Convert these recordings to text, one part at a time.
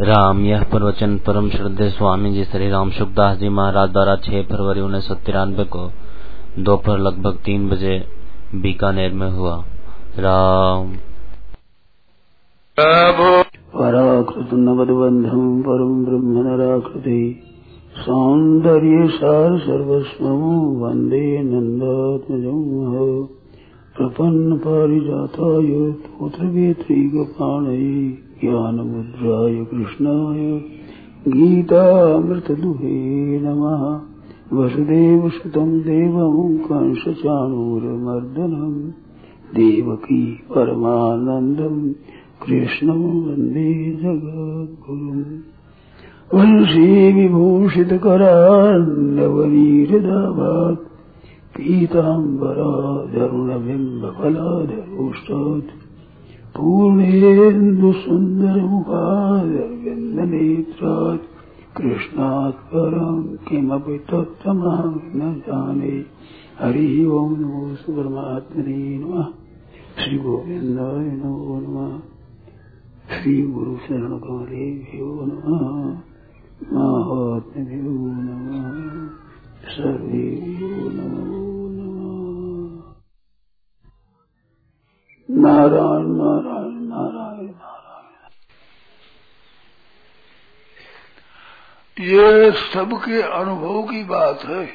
राम, यह प्रवचन परम श्रद्धे स्वामी जी श्री राम सुखदास जी महाराज द्वारा 6 फरवरी उन्नीस सौ तिरानवे को दोपहर लगभग तीन बजे बीकानेर में हुआ। राम। पराकृत नवदबंधम परम ब्रह्म नराकृति सौंदर्य सार सर्वस्व वंदे नंदात्मज प्रपन्न पारिजाताय पुत्र वेत्री गोपाणये ज्ञानमुद्राय कृष्णाय गीतामृतदुहे नमः वसुदेवसुतं देवं कंसचाणूरमर्दनम् देवकी परमानन्दम् कृष्णं वंदे जगद्गुरुम् वंशी विभूषितकरान्नवनीरदाभात् पीताम्बराधरुणबिम्बफलाधरोष्टात् पूर्णेन्दुसुन्दरमुखादरविन्दनेत्रात् कृष्णात् परम् किमपि न जाने हरिः ओम् नमो सुपरमात्मने नमः। श्रीगोविन्दाय नमो नमः। श्रीगुरुशरणकमलेभ्यो नमः। माहात्म्यभ्यो नमः। सर्वेभ्यो नमो। नारायण नारायण नारायण नारायण। ये सबके अनुभव की बात है।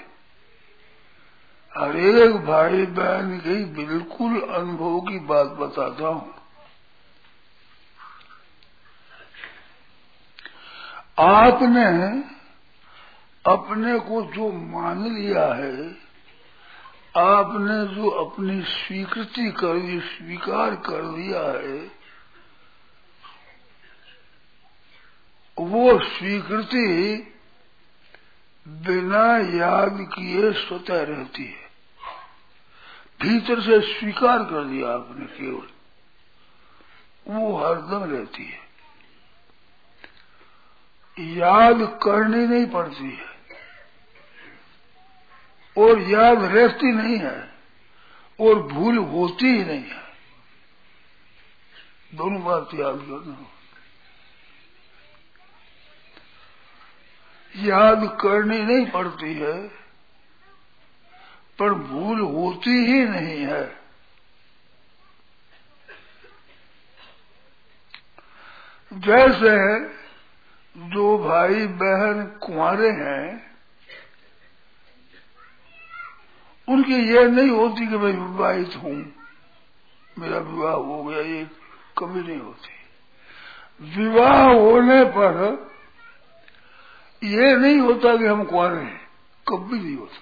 हर एक भाई बहन की बिल्कुल अनुभव की बात बताता हूँ। आपने अपने को जो मान लिया है आपने जो अपनी स्वीकृति कर दी, स्वीकार कर दिया है, वो स्वीकृति बिना याद किए स्वतः रहती है। भीतर से स्वीकार कर दिया आपने केवल, वो हरदम रहती है। याद करनी नहीं पड़ती है। और याद रहती नहीं है, और भूल होती ही नहीं है। दोनों बात याद करना याद करनी नहीं पड़ती है, पर भूल होती ही नहीं है। जैसे जो भाई बहन कुंवारे हैं उनकी ये नहीं होती कि मैं विवाहित हूँ। मेरा विवाह हो गया, ये कभी नहीं होती। विवाह होने पर ये नहीं होता कि हम कुआरे हैं, कभी नहीं होता।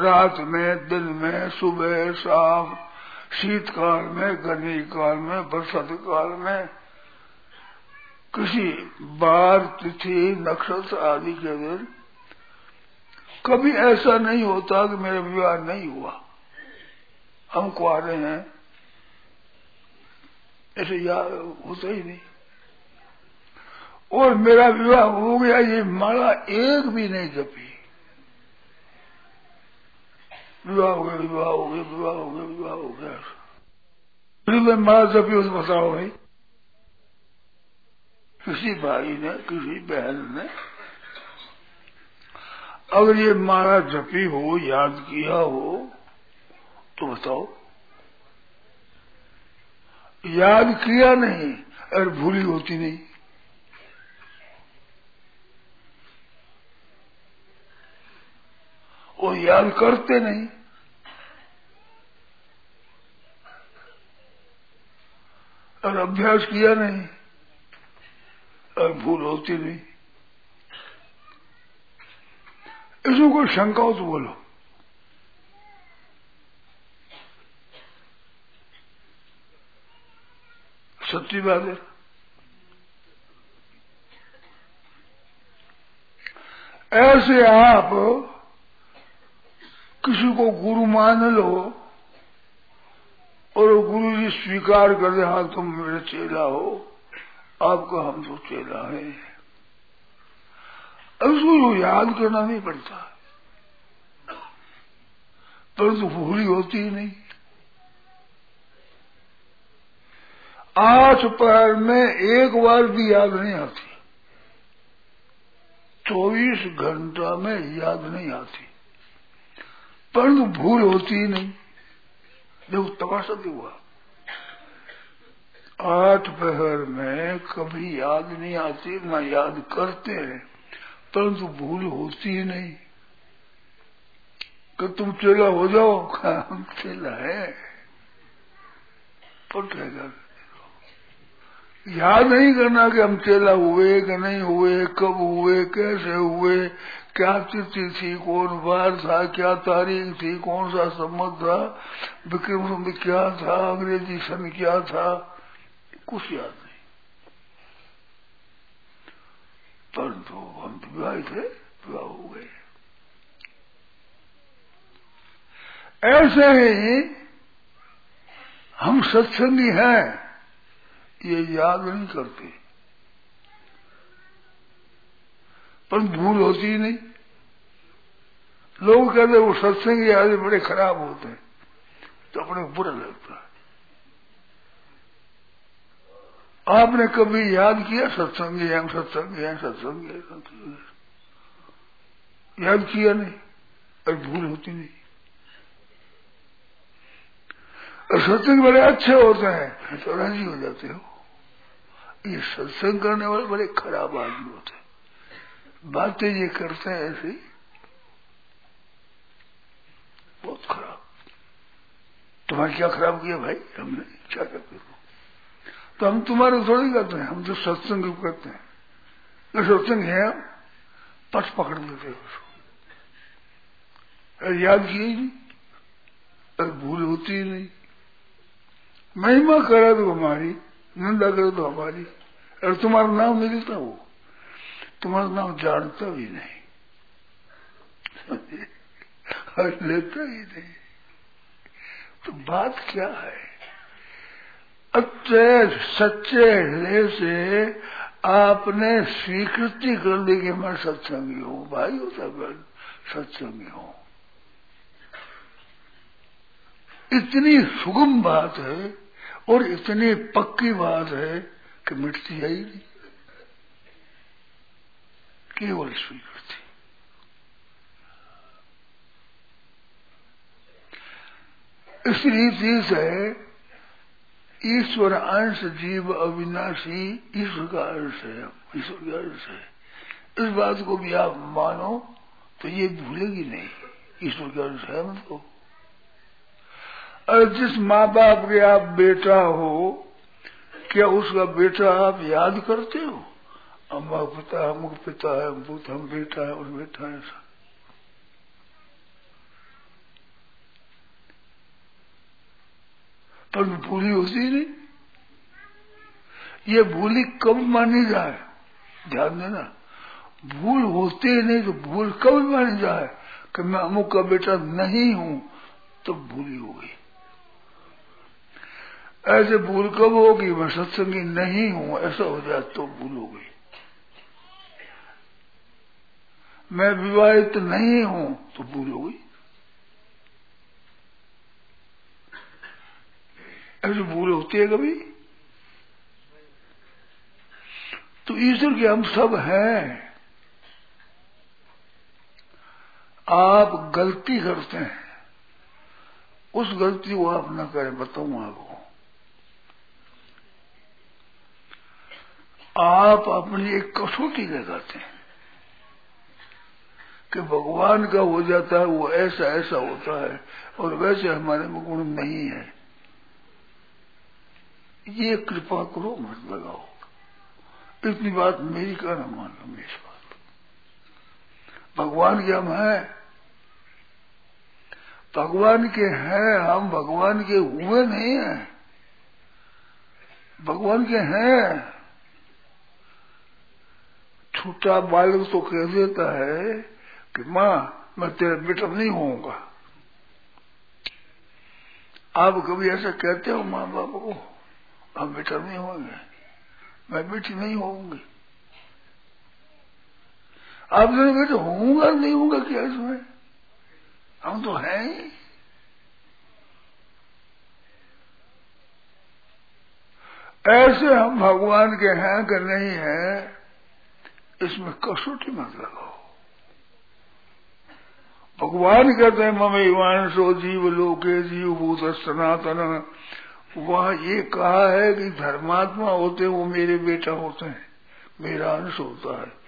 रात में, दिन में, सुबह, शाम, शीतकाल में गर्मी काल में बरसात काल में, किसी बार, तिथि, नक्षत्र आदि के दिन कभी ऐसा नहीं होता कि मेरा विवाह नहीं हुआ। हम कुआरे हैं। ऐसे याद होता ही नहीं। और मेरा विवाह हो गया, ये माला एक भी नहीं जपी। विवाह हो गया, विवाह हो गया, विवाह हो गया, विवाह हो गया। मैं माला जपी, उस बताओ भाई। किसी भाई ने, किसी बहन ने अगर ये माला जपी हो, याद किया हो तो बताओ। याद किया नहीं और भूली होती नहीं। और याद करते नहीं। और अभ्यास किया नहीं, और भूल होती नहीं। इसमें कोई शंका हो तो बोलो। सच्ची बात है। ऐसे आप किसी को गुरु मान लो और गुरु जी स्वीकार कर दे हाँ तुम मेरे चेला हो। आपका हम तो चेला है। उसको याद करना नहीं पड़ता। परंतु भूली होती ही नहीं। आठ पहर में एक बार भी याद नहीं आती। चौबीस घंटा में याद नहीं आती। परंतु भूल होती ही नहीं। देखो, तमाशा भी हुआ। आठ पहर में कभी याद नहीं आती ना याद करते हैं। परंतु भूल होती ही नहीं। कि तुम चेला हो जाओ, हम चेला है। पटेगा याद नहीं करना कि हम चेला हुए कि नहीं हुए, कब हुए, कैसे हुए, क्या तिथि थी, कौन बार था, क्या तारीख थी, कौन सा सम्मत था, विक्रम क्या था, अंग्रेज़ी सन क्या था, कुछ याद नहीं परंतु हम विवाह थे विवाह हो गए ऐसे ही हम सत्संगी हैं, ये याद नहीं करते। पर भूल होती ही नहीं। लोग कहते वो सत्संग याद बड़े खराब होते हैं तो अपने बुरा लगता है। आपने कभी याद किया सत्संग है सत्संग है सत्संग याद किया नहीं? और भूल होती नहीं। और सत्संग बड़े अच्छे होते हैं तो राज़ी हो जाते हो। ये सत्संग करने वाले बड़े खराब आदमी होते हैं। बातें ये करते हैं ऐसी बहुत खराब। तुम्हारे क्या खराब किया भाई? हमने क्या करते हो तो हम तुम्हारे थोड़ी करते हैं। हम तो सत्संग करते हैं। जो सत्संग है पट पकड़ लेते हैं उसको। याद किए नहीं? अरे भूल होती ही नहीं। महिमा करा तो हमारी, निंदा करे तो हमारी। और तुम्हारा नाम नहीं लेता वो तुम्हारा नाम जानता भी नहीं। लेता ही नहीं। तो बात क्या है? अच्छे, सच्चे हृदय से आपने स्वीकृति कर ली कि मैं सत्संगी हूँ। भाई होता बहन सत्संगी हूँ। इतनी सुगम बात है और इतनी पक्की बात है कि मिटती है ही नहीं। केवल स्वीकृति। इस रीति से ईश्वर अंश जीव अविनाशी ईश्वर का अंश है, ईश्वर का अंश है। इस बात को भी आप मानो तो ये भूलेगी नहीं। ईश्वर का अंश है मतलब और जिस माँ बाप के आप बेटा हो, क्या उसका बेटा आप याद करते हो? अम्मा पिता अमुक पिता है हम बेटा है और बेटा है ऐसा पर भूली होती नहीं। ये भूली कब मानी जाए? ध्यान देना। भूल होती नहीं तो भूल कब मानी जाए? कि मैं अमुक का बेटा नहीं हूँ तो भूली हो गई ऐसे भूल कब होगी? मैं सत्संगी नहीं हूँ, ऐसा हो जाए तो भूल हो गई। मैं विवाहित नहीं हूँ तो भूल हो ऐसी भूल होती है कभी। तो ईश्वर के हम सब हैं। आप गलती करते हैं। उस गलती को आप ना करें, बताऊँ आपको। आप अपनी एक कसौटी लगाते हैं कि भगवान का हो जाता है, वो ऐसा ऐसा होता है और वैसे हमारे में गुण नहीं है। ये कृपा करो, मत लगाओ। इतनी बात मेरी का न मान लो, मेरी बात। भगवान के हम हैं। भगवान के हैं, हम भगवान के हुए नहीं हैं। भगवान के हैं। छोटा बालक तो कह देता है कि, माँ, मैं तेरा बेटा नहीं होऊँगा। आप कभी ऐसा कहते हो माँ बाप को? हम बेटा नहीं होंगे। मैं बेटी नहीं होंगी आप जो बेटे होऊँगा नहीं होऊँगा क्या इसमें? हम तो हैं ही। ऐसे हम भगवान के हैं कि नहीं है, इसमें कसौटी मत लगाओ। भगवान कहते हैं, मम सो जीव लोके जीव भूत सनातन। वहाँ ये कहा है कि धर्मात्मा होते वो मेरे बेटा होते हैं। मेरा अंश होता है।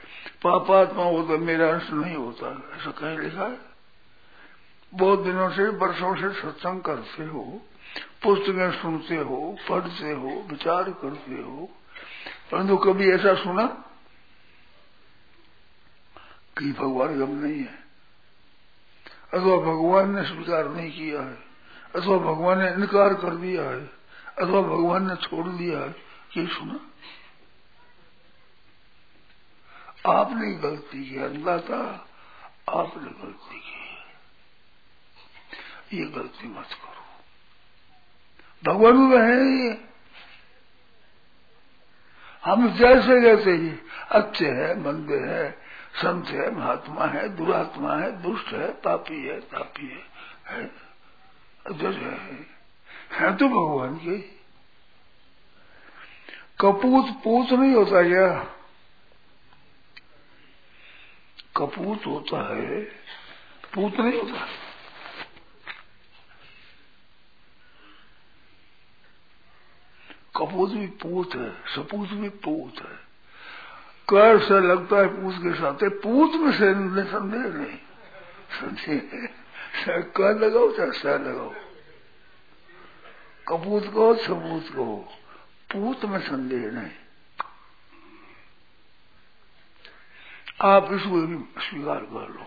पापात्मा होता मेरा अंश नहीं होता ऐसा कहीं लिखा है? बहुत दिनों से, वर्षों से सत्संग करते हो, पुस्तकें सुनते हो, पढ़ते हो, विचार करते हो, परंतु कभी ऐसा सुना कि भगवान गम नहीं है? अथवा भगवान ने स्वीकार नहीं किया है? अथवा भगवान ने इनकार कर दिया है अथवा भगवान ने छोड़ दिया है ये सुना। आपने गलती की अल्लाह था आपने गलती की ये गलती मत करो। भगवान में है हम जैसे जैसे ही अच्छे है मंदे है संत है महात्मा है दुरात्मा है दुष्ट है पापी है तापी है, है। अजर है, है तो भगवान के कपूत पूत नहीं होता क्या कपूत होता है पूत नहीं होता। कपूत भी पूत है सपूत भी पूत है। कर से लगता है पूत के साथ पूत में से संदेह नहीं। संदेह कर लगाओ चाहे सह लगाओ। कपूत को सबूत को पूत में संदेह नहीं। आप इसको भी स्वीकार कर लो,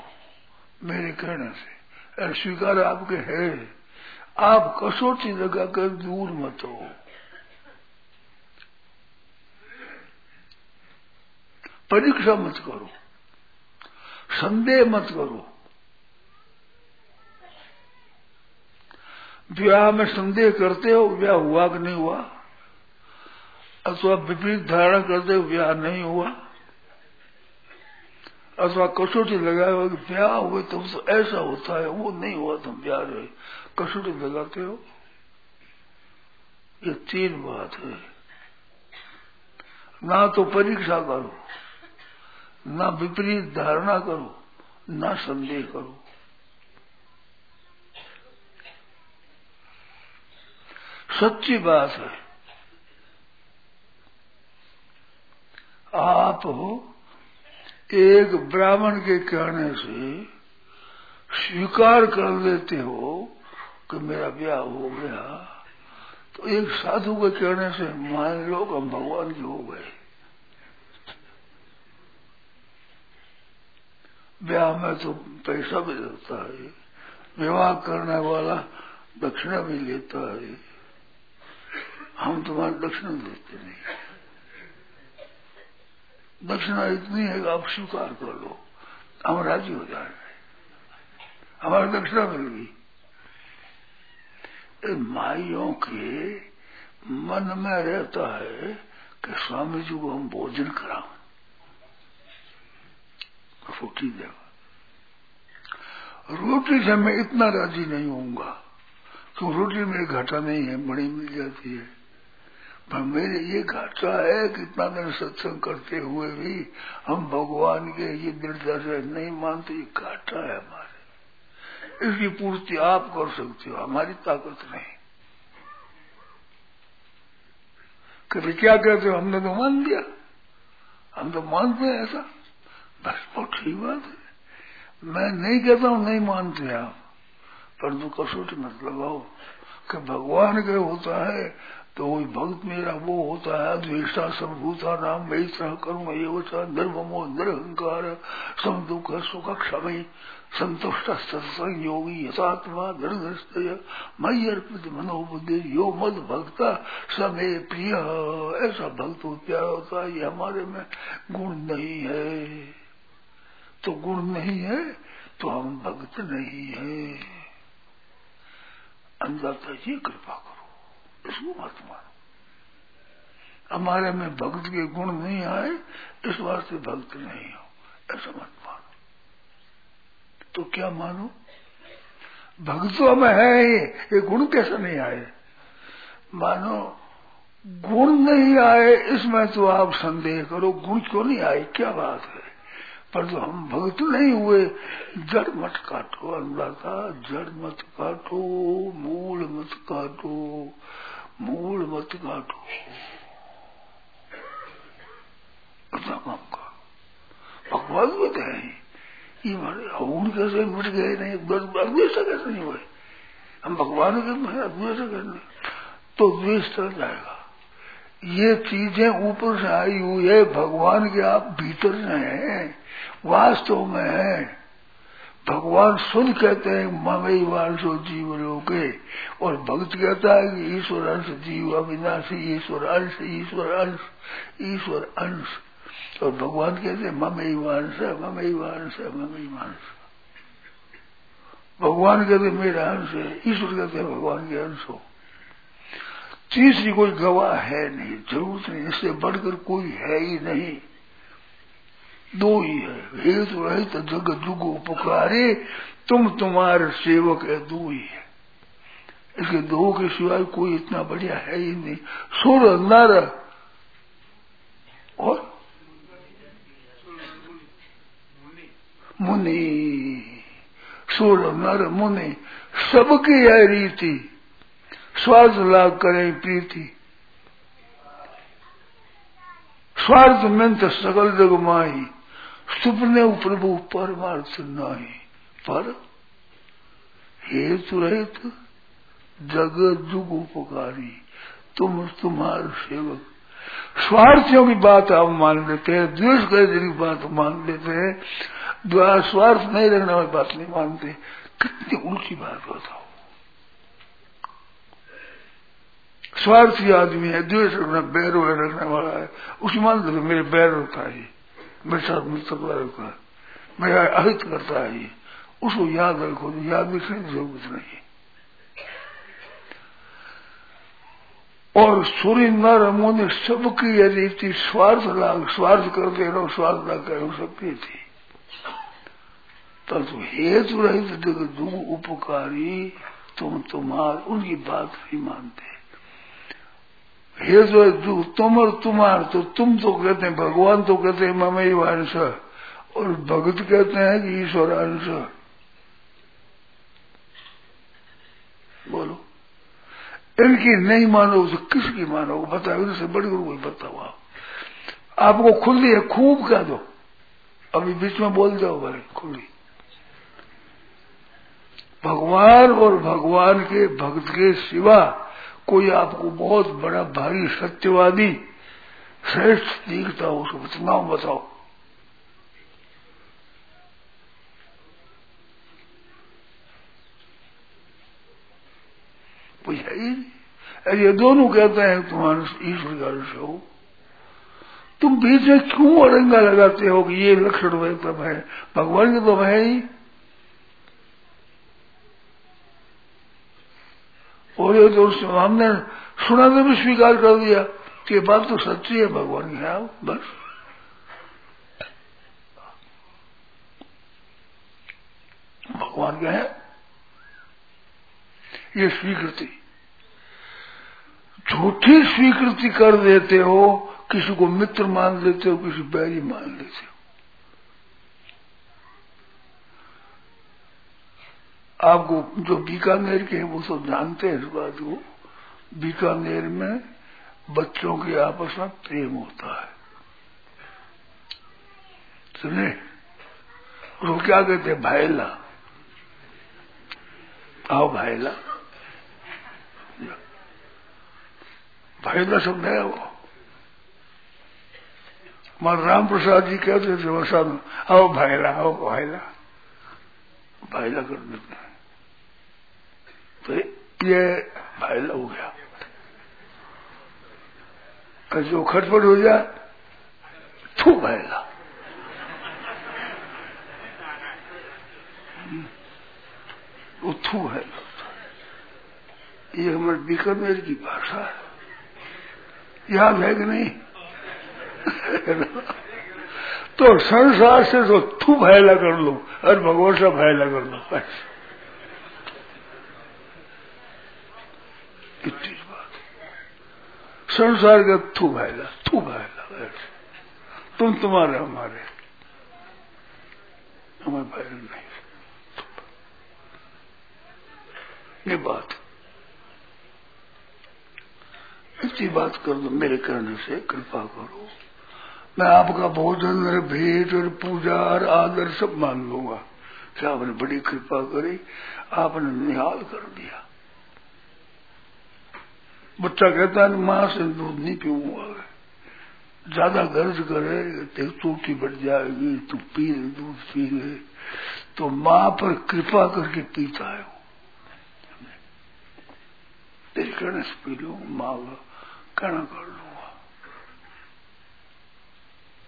मेरे कहने से। स्वीकार आपके है। आप कसौटी लगाकर दूर मत हो। परीक्षा मत करो। संदेह मत करो। विवाह में संदेह करते हो, ब्याह हुआ कि नहीं हुआ? अथवा विपरीत धारणा करते हो, ब्याह नहीं हुआ? अथवा कसौटी लगाए हो कि ब्याह हुए तो ऐसा होता है, वो नहीं हुआ, तुम ब्याह रहे कसौटी लगाते हो? ये तीन बात है। ना तो परीक्षा करो, ना विपरीत धारणा करो, ना संदेह करो। सच्ची बात है। आप एक ब्राह्मण के कहने से स्वीकार कर लेते हो कि मेरा ब्याह हो गया। तो एक साधु के कहने से मान लो हम भगवान के हो गए। ब्याह में तो पैसा भी लगता है, विवाह करने वाला दक्षिणा भी लेता है। हम तुम्हारे दक्षिणा देते नहीं। दक्षिणा इतनी है कि आप स्वीकार कर लो। हम राज़ी हो जाएँगे हमारी दक्षिणा मिल गई माइयों के मन में रहता है कि स्वामी जी को हम भोजन कराओ रोटी देगा रोटी से मैं इतना राज़ी नहीं होऊँगा। तो रोटी मेरे घाटा नहीं है, बड़ी मिल जाती है। पर मेरे ये घाटा है कि इतना दिन सत्संग करते हुए भी हम भगवान के ये दृढ़ता से नहीं मानते, ये घाटा है हमारे। इसकी पूर्ति आप कर सकते हो, हमारी ताकत नहीं। कभी क्या कहते हो, हमने तो मान लिया। हम तो मानते हैं ऐसा। बस बहुत ठीक बात है। मैं नहीं कहता हूँ, नहीं मानते आप। परंतु कसौटी मत लगाओ कि भगवान के होता है तो वही भक्त मेरा, वो होता है द्वेषा समभूता, नाम, वही सह कर्म ये होता निर्ममो, निरहंकार, सम दुख, सुख क्षमय संतुष्ट सत्संग योगी यथात्मा दृढ़ मई अर्पित मनोबुद्धि, यो मद भक्ता समय प्रिय, ऐसा भक्त प्यारा होता है? ये हमारे में गुण नहीं है। तो गुण नहीं है तो हम भक्त नहीं है। अंदाता ये कृपा करो। इसको मत मानो? हमारे में भक्त के गुण नहीं आए, इस वास्ते भक्त नहीं हो, ऐसा मत मानो। तो क्या मानो? भक्तों में है ही, ये गुण कैसे नहीं आए? मानो, गुण नहीं आए, इसमें तो आप संदेह करो, गुण क्यों नहीं आए? क्या बात है? पर तो हम भक्त नहीं हुए। जड़ मत काटो अनुराधा, जड़ मत काटो, मूल मत काटो, मूल मत काटो। अपना काम का भगवान बताए ये हूँ कैसे मिट गए नहीं द्वेष कैसे नहीं हुए? हम भगवान के द्वेष करने तो द्वेष चल जाएगा। ये चीज़ें ऊपर से आई हुई है, भगवान के आप भीतर में है, वास्तव में है। भगवान सुन कहते हैं, ममई वांसो जीव लोके और भक्त कहता है कि ईश्वर अंश, जीव अविनाशी, ईश्वर अंश ईश्वर अंश ईश्वर अंश। और भगवान कहते हैं, ममई वांस ममई वांस ममई वांस भगवान कहते मेरा अंश है। ईश्वर कहते हैं, भगवान के अंश हो। तीसरी कोई गवाह है नहीं, ज़रूरत नहीं, इससे बढ़कर कोई है ही नहीं। दो ही है, हेतु रहित जग जुग उपकारे तुम तुम्हारे सेवक है, दो ही है। इसके दो के सिवाय कोई इतना बढ़िया है ही नहीं। सुर, नर और मुनि। सुर, नर, मुनि, सबकी है रीति। स्वार्थ लाभ करें प्रीति स्वार्थ में तो सकल जग माही सुपने प्रभु परमार्थ नाही पर हेतु रहित जग जुग उपकारी तुम तुम्हारे सेवक स्वार्थियों की बात आप मान लेते हैं द्वेष करे की बात मान लेते हैं स्वार्थ नहीं रखने वाली बात नहीं मानते कितनी उल्टी बात बताओ स्वार्थी आदमी है द्वेष रखना बैर रखने वाला है। उसी लो मेरे बैर होता है, मेरे साथ मित्रता रखता है मेरा अहित करता है ये। उसको याद रखो याद रखने की ज़रूरत नहीं और सूर्य नर मुनि सबकी रीति स्वार्थ लाग, स्वार्थ करते रहो, स्वार्थ लाग करो सबकी थी। तब तो हेतु रहित जग उपकारी, तुम तुम्हार, उनकी बात नहीं मानते। हे जो तुम और तुम्हार तो तुम तो कहते हैं, भगवान तो कहते हैं ममई वंश और भगत कहते हैं कि ईश्वर अंश बोलो। इनकी नहीं मानो तो किसकी मानो? बताओ, इनसे बड़ी गुरु कोई बताओ आप। आपको खुली है, खूब कह दो। अभी बीच में बोल जाओ भाई, खुली। भगवान और भगवान के भक्त के सिवा कोई आपको बहुत बड़ा, भारी, सत्यवादी, श्रेष्ठ दिखता हो, उसको बताओ। बताओ है ही नहीं। ये दोनों कहते हैं, तुम्हारे ईश्वर का अंश हो। तुम बीच में क्यों अरंगा लगाते हो कि ये लक्षण वह तब है भगवान के तो है ही? और ये तो हमने सुना तो भी स्वीकार कर दिया। कि बात तो सच्ची है, भगवान की है बस। भगवान के है ये स्वीकृति। झूठी स्वीकृति कर देते हो, किसी को मित्र मान लेते हो, किसी बैरी मान लेते हो। आपको जो बीकानेर के हैं, वो सब जानते हैं इस बात को। बीकानेर में बच्चों के आपस में प्रेम होता है। सुने? वो क्या कहते हैं? भाईला। आओ भाईला। भाईला शब्द है वो। हमारे राम प्रसाद जी कहते थे वैसा आओ भाईला आओ भाईला। भाईला कर देते हैं तो ये भाईला हो गया। जो खटपट हो जाए थू भाईला वो थू है। ये हमारे बीकानेर की भाषा है। याद है कि नहीं? तो संसार से तो थू भाईला कर लो, और भगवान से भाईला कर लो। ऐसे संसार का थू भाईला थू भाईला तुम तुम्हारे, हमारे। हमारे भाई नहीं। ये बात। इतनी बात कर दो, मेरे करने से कृपा करो। मैं आपका भोजन और भेंट और पूजा और आदर सब मान लूँगा। कि आपने बड़ी कृपा करी? आपने निहाल कर दिया। बच्चा कहता है, माँ से दूध नहीं पीऊँगा। ज़्यादा गर्ज करे तो टूटी बढ़ जाएगी, तू पी ले, दूध पी ले। तो माँ पर कृपा करके पीता है वो। तेरे कहने से पी लू, माँ का कहना कर लूँगा।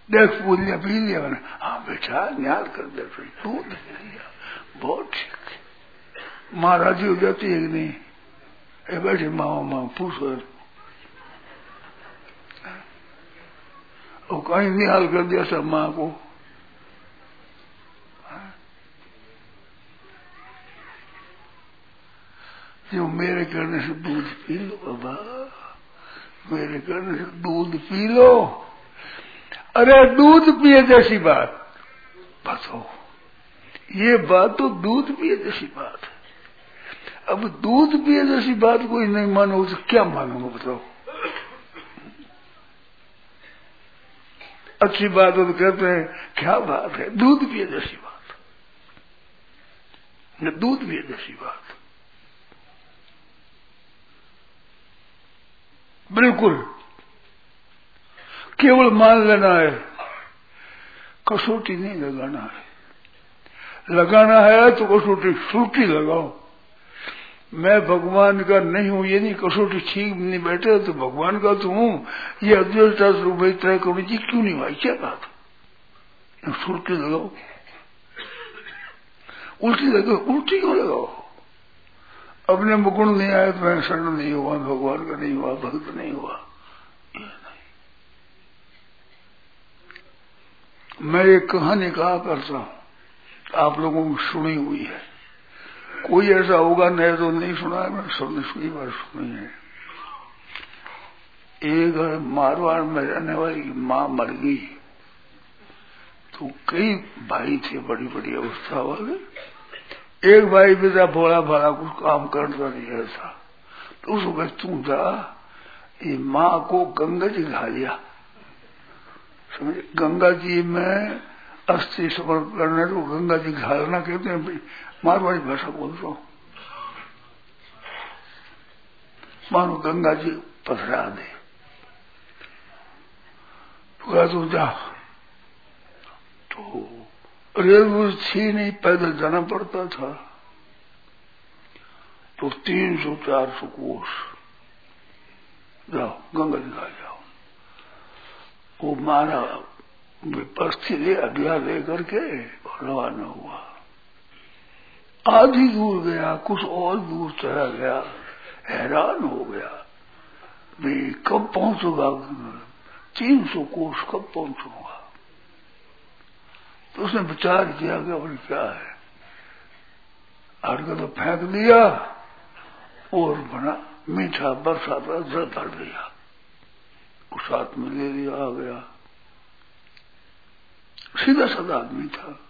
देख पूछ लिया पी लिया मैंने। हाँ बेटा न्याल कर दे दूध पी लिया। बहुत ठीक। माँ राज़ी हो जाती है कि नहीं? बैठे माँ माँ पूछ और कहीं निहाल कर दिया सब माँ को जो मेरे करने से दूध पी लो बाबा मेरे करने से दूध पी लो अरे दूध पिए जैसी बात बताओ ये बात तो दूध पिए जैसी बात है अब दूध पिए जैसी बात कोई नहीं मानो तो क्या मानूँगा बताओ। अच्छी बात हो तो कहते हैं, क्या बात है? दूध पिए जैसी बात। न दूध पिए जैसी बात। बिल्कुल। केवल मान लेना है, कसौटी नहीं लगाना है। लगाना है तो कसौटी सूटी लगाओ। मैं भगवान का नहीं हूँ ये नहीं कसौटी ठीक नहीं बैठे तो भगवान का तो हूँ। ये अद्वैता स्वरूप तय करो जी, क्यों नहीं भाई क्या बात सुरती लगाओ? उल्टी लगाओ, उल्टी क्यों लगाओ? अपने मुकुण नहीं आए तो मैं शरण नहीं हुआ, भगवान का नहीं हुआ, भक्त नहीं हुआ। मैं एक कहानी कहा करता हूँ, आप लोगों को सुनी हुई है। कोई ऐसा होगा नहीं तो नहीं सुना है मैंने सबने सुनी बार सुनी है। एक मारवाड़ में रहने वाली माँ मर गई। तो कई भाई थे बड़ी बड़ी अवस्था वाले एक भाई बेटा भोला भाला, कुछ काम करता नहीं ऐसा तो उसको कह तू जा ये माँ को गंगा जी खा लिया। समझ? गंगा जी में अस्थि समर्पण करने को गंगा जी घालना कहते हैं मारवाड़ी भाषा बोलता हूँ मानो गंगा जी पथरा दे तो तू जा। तो रेलवे थी नहीं पैदल जाना पड़ता था। तो तीन सौ चार सौ कोष जाओ, गंगा जी घाट जाओ। वो मारा विपस्थी ले, अगला ले करके रवाना हुआ। आधी दूर गया, कुछ और दूर चला गया, हैरान हो गया। भी कब पहुंचूँगा? तीन सौ कोष कब पहुंचूँगा? तो उसने विचार किया कि अब क्या है। हड़का तो फेंक दिया, और बना मीठा बरसात का जल भर दिया उस हाथ में ले लिया, आ गया। सीधा साधा आदमी था।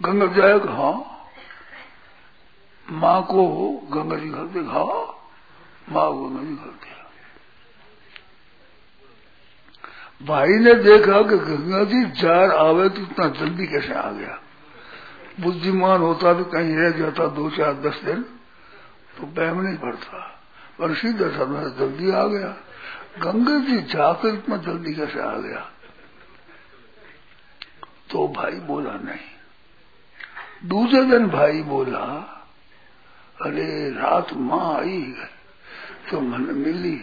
गंगा जाएगा हाँ माँ को गंगा जी घर दिखा। माँ को गंगा जी घर दिया भाई ने देखा कि गंगा जी जार आवे तो इतना जल्दी कैसे आ गया? बुद्धिमान होता तो कहीं रह जाता दो चार दस दिन तो बैम नहीं पड़ता पर सीधा साधा जल्दी आ गया। गंगा जी जाकर इतना जल्दी कैसे आ गया? तो भाई बोला, नहीं दूसरे दिन भाई बोला, अरे, रात माँ आई तो मन मिली।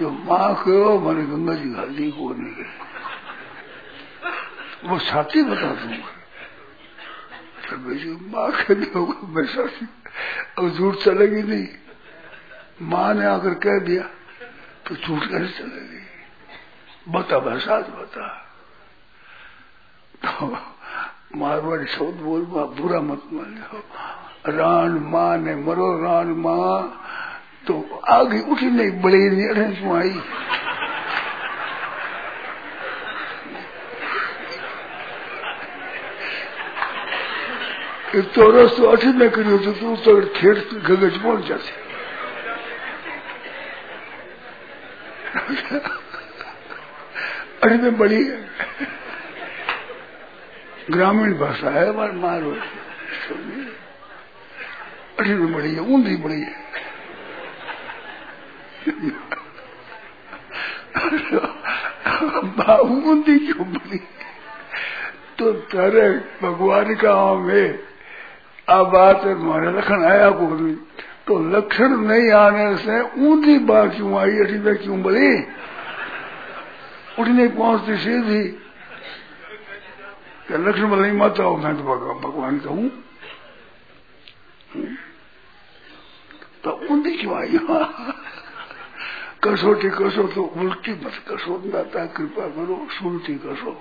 जो माँ कहो मैंने गंगा जी घाली को नहीं गए। वो साथी बता दूँगा। माँ कहने होगा, मैं साथी। अब झूठ चलेगी नहीं। माँ ने आकर कह दिया तो झूठ कैसे चलेगी? बता, बरसात बता। तो मारवाड़ी शब्द बोल बुरा मत मान जाओ रान माँ ने मरो रान माँ तो आगे उठी नहीं बड़े नहीं अरे क्यों आई तो रस्तो अठी न કર્યો તો તું તો ઠેર ગગજ પહોંચ જશે अरे में बड़ी ग्रामीण भाषा है हमारे मारो। अठी बड़ी है, ऊंधी बड़ी है। ऊंधी क्यों बड़ी तो तारे भगवान का में आ बात मारे लखन आया कोई तो लक्षण नहीं आने से ऊंधी बात क्यों आई? अठी में क्यों बड़ी? उठने पहुँचती सीधी। क्या लक्ष्मण नहीं मत आओ मैं तो भगवान का हूँ तो ऊंधी क्यों आई कसोटी कसो तो उल्टी मत कसो दाता कृपा करो सुलटी कसो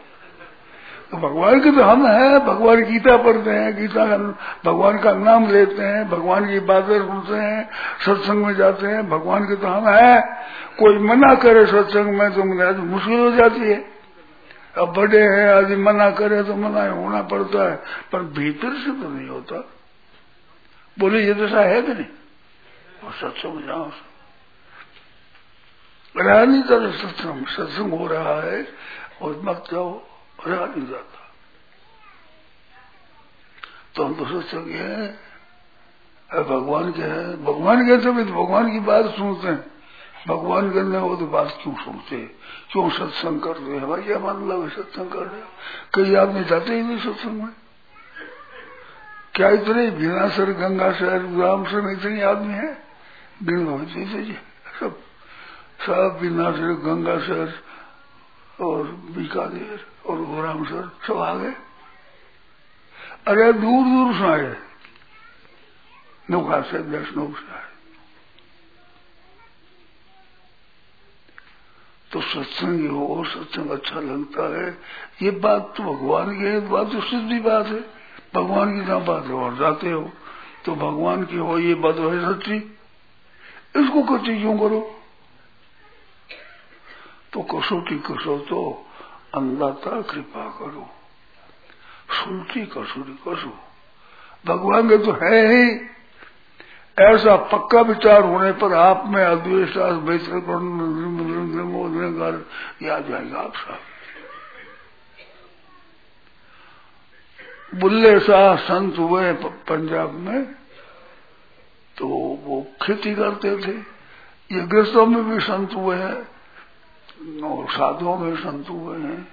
तो भगवान के तो हम हैं भगवान गीता पढ़ते हैं गीता का भगवान का नाम लेते हैं भगवान की बातें सुनते हैं सत्संग में जाते हैं भगवान के तो हम हैं कोई मना करे सत्संग में तो मुश्किल हो जाती है अब बड़े हैं आदि मना करे तो मना होना पड़ता है, पर भीतर से तो नहीं होता। बोले, ये दशा है कि नहीं? और सत्संग जाओ। रहा नहीं जाता सत्संग सत्संग हो रहा है, और मत जाओ रहा नहीं जाता। तो हम तो सत्संग है भगवान के हैं। भगवान के तो भगवान की बात सुनते हैं। भगवान करने वो तो बात क्यों सुनते? क्यों सत्संग करते हमारा क्या मतलब है सत्संग कर रहे कई आदमी जाते ही नहीं सत्संग में? क्या इतने भिनासर गंगा शहर रामसर में इतने आदमी है? गिन जी सब सब भिनासर गंगा शहर और बीकानेर और रामसर सब आ गए। अरे दूर दूर से आए। नौका से, दस नौ से आए। तो सत्संग हो और सत्संग अच्छा लगता है। ये बात तो भगवान की है, बात तो सिद्धि बात है। भगवान की जहाँ बात है और जाते हो तो भगवान की हो, ये बात है सच्ची। इसको कच्ची क्यों करो? तो कसोटी कसो तो अंदाता कृपा करो। सुलटी कसोटी कसो। भगवान के तो है ही। ऐसा पक्का विचार होने पर आप में कर याद जाएगा आप साहब बुल्ले शाह संत हुए पंजाब में तो वो खेती करते थे। ये गृहस्थों में भी संत हुए हैं, और साधुओं में संत हुए हैं,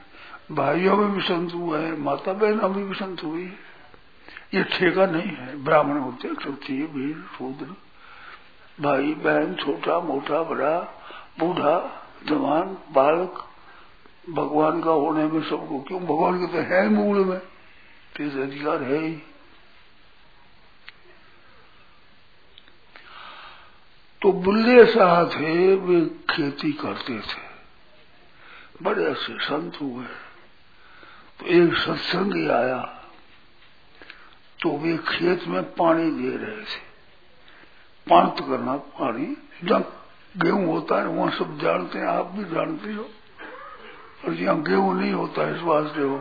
भाइयों में भी संत हुए हैं माता बहनों में भी संत हुई है। ये ठेका नहीं है। ब्राह्मण होते क्षत्रिय वीर, शूद्र। भाई, बहन, छोटा, मोटा, बड़ा, बूढ़ा, जवान, बालक। भगवान का होने में सबको क्यों? भगवान के तो है मूल में। तेज अधिकार है ही। तो बुल्ले शाह थे, वे खेती करते थे। बड़े अच्छे संत हुए। तो एक सत्संग आया। तो वे खेत में पानी दे रहे थे। पंत करना पानी जब गेहूँ होता है, वहाँ सब जानते हैं, आप भी जानते हो। और जहाँ गेहूँ नहीं होता है इस वास्ते हो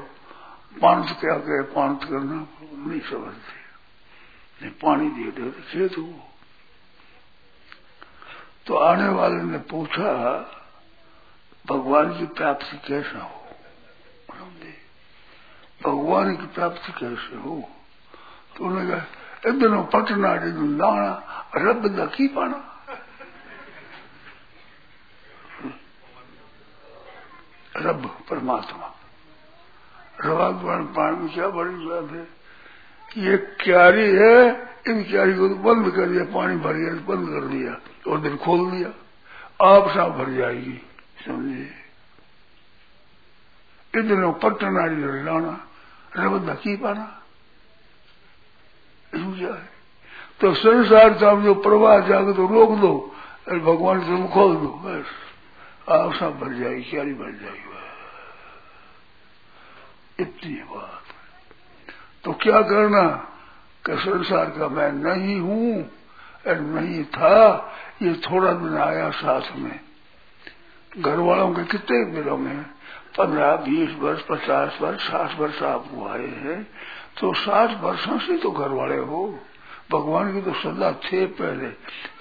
पंत क्या कहे पंत करना नहीं समझते। नहीं, पानी दे रहे थे खेत हो। तो आने वाले ने पूछा, भगवान की प्राप्ति कैसे हो? भगवान की प्राप्ति कैसे हो? तो उन्होंने कहा इधर पटना लाना, रब का की पाना? रब परमात्मा। रवागवान पान में क्या बड़ी बात है कि ये क्यारी है इन क्यारी को तो बंद कर दिया, पानी भर गया, बंद कर दिया, और दिन खोल दिया, आप साफ़ भर जाएगी समझिए इधर पटना लाना, रब की पाना? क्या है तो संसार से जो प्रवाह जागे तो रोक दो और भगवान से खोल दो बस सब भर जाएगी क्या नहीं भर जाएगी इतनी बात तो क्या करना कि संसार का मैं नहीं हूँ और नहीं था ये थोड़ा दिन आया साथ में घर वालों के कितने दिनों में पंद्रह बीस वर्ष पचास वर्ष साठ वर्ष आपको आए हैं तो साठ वर्षों से तो घर वाले हो। भगवान की तो सदा थे पहले,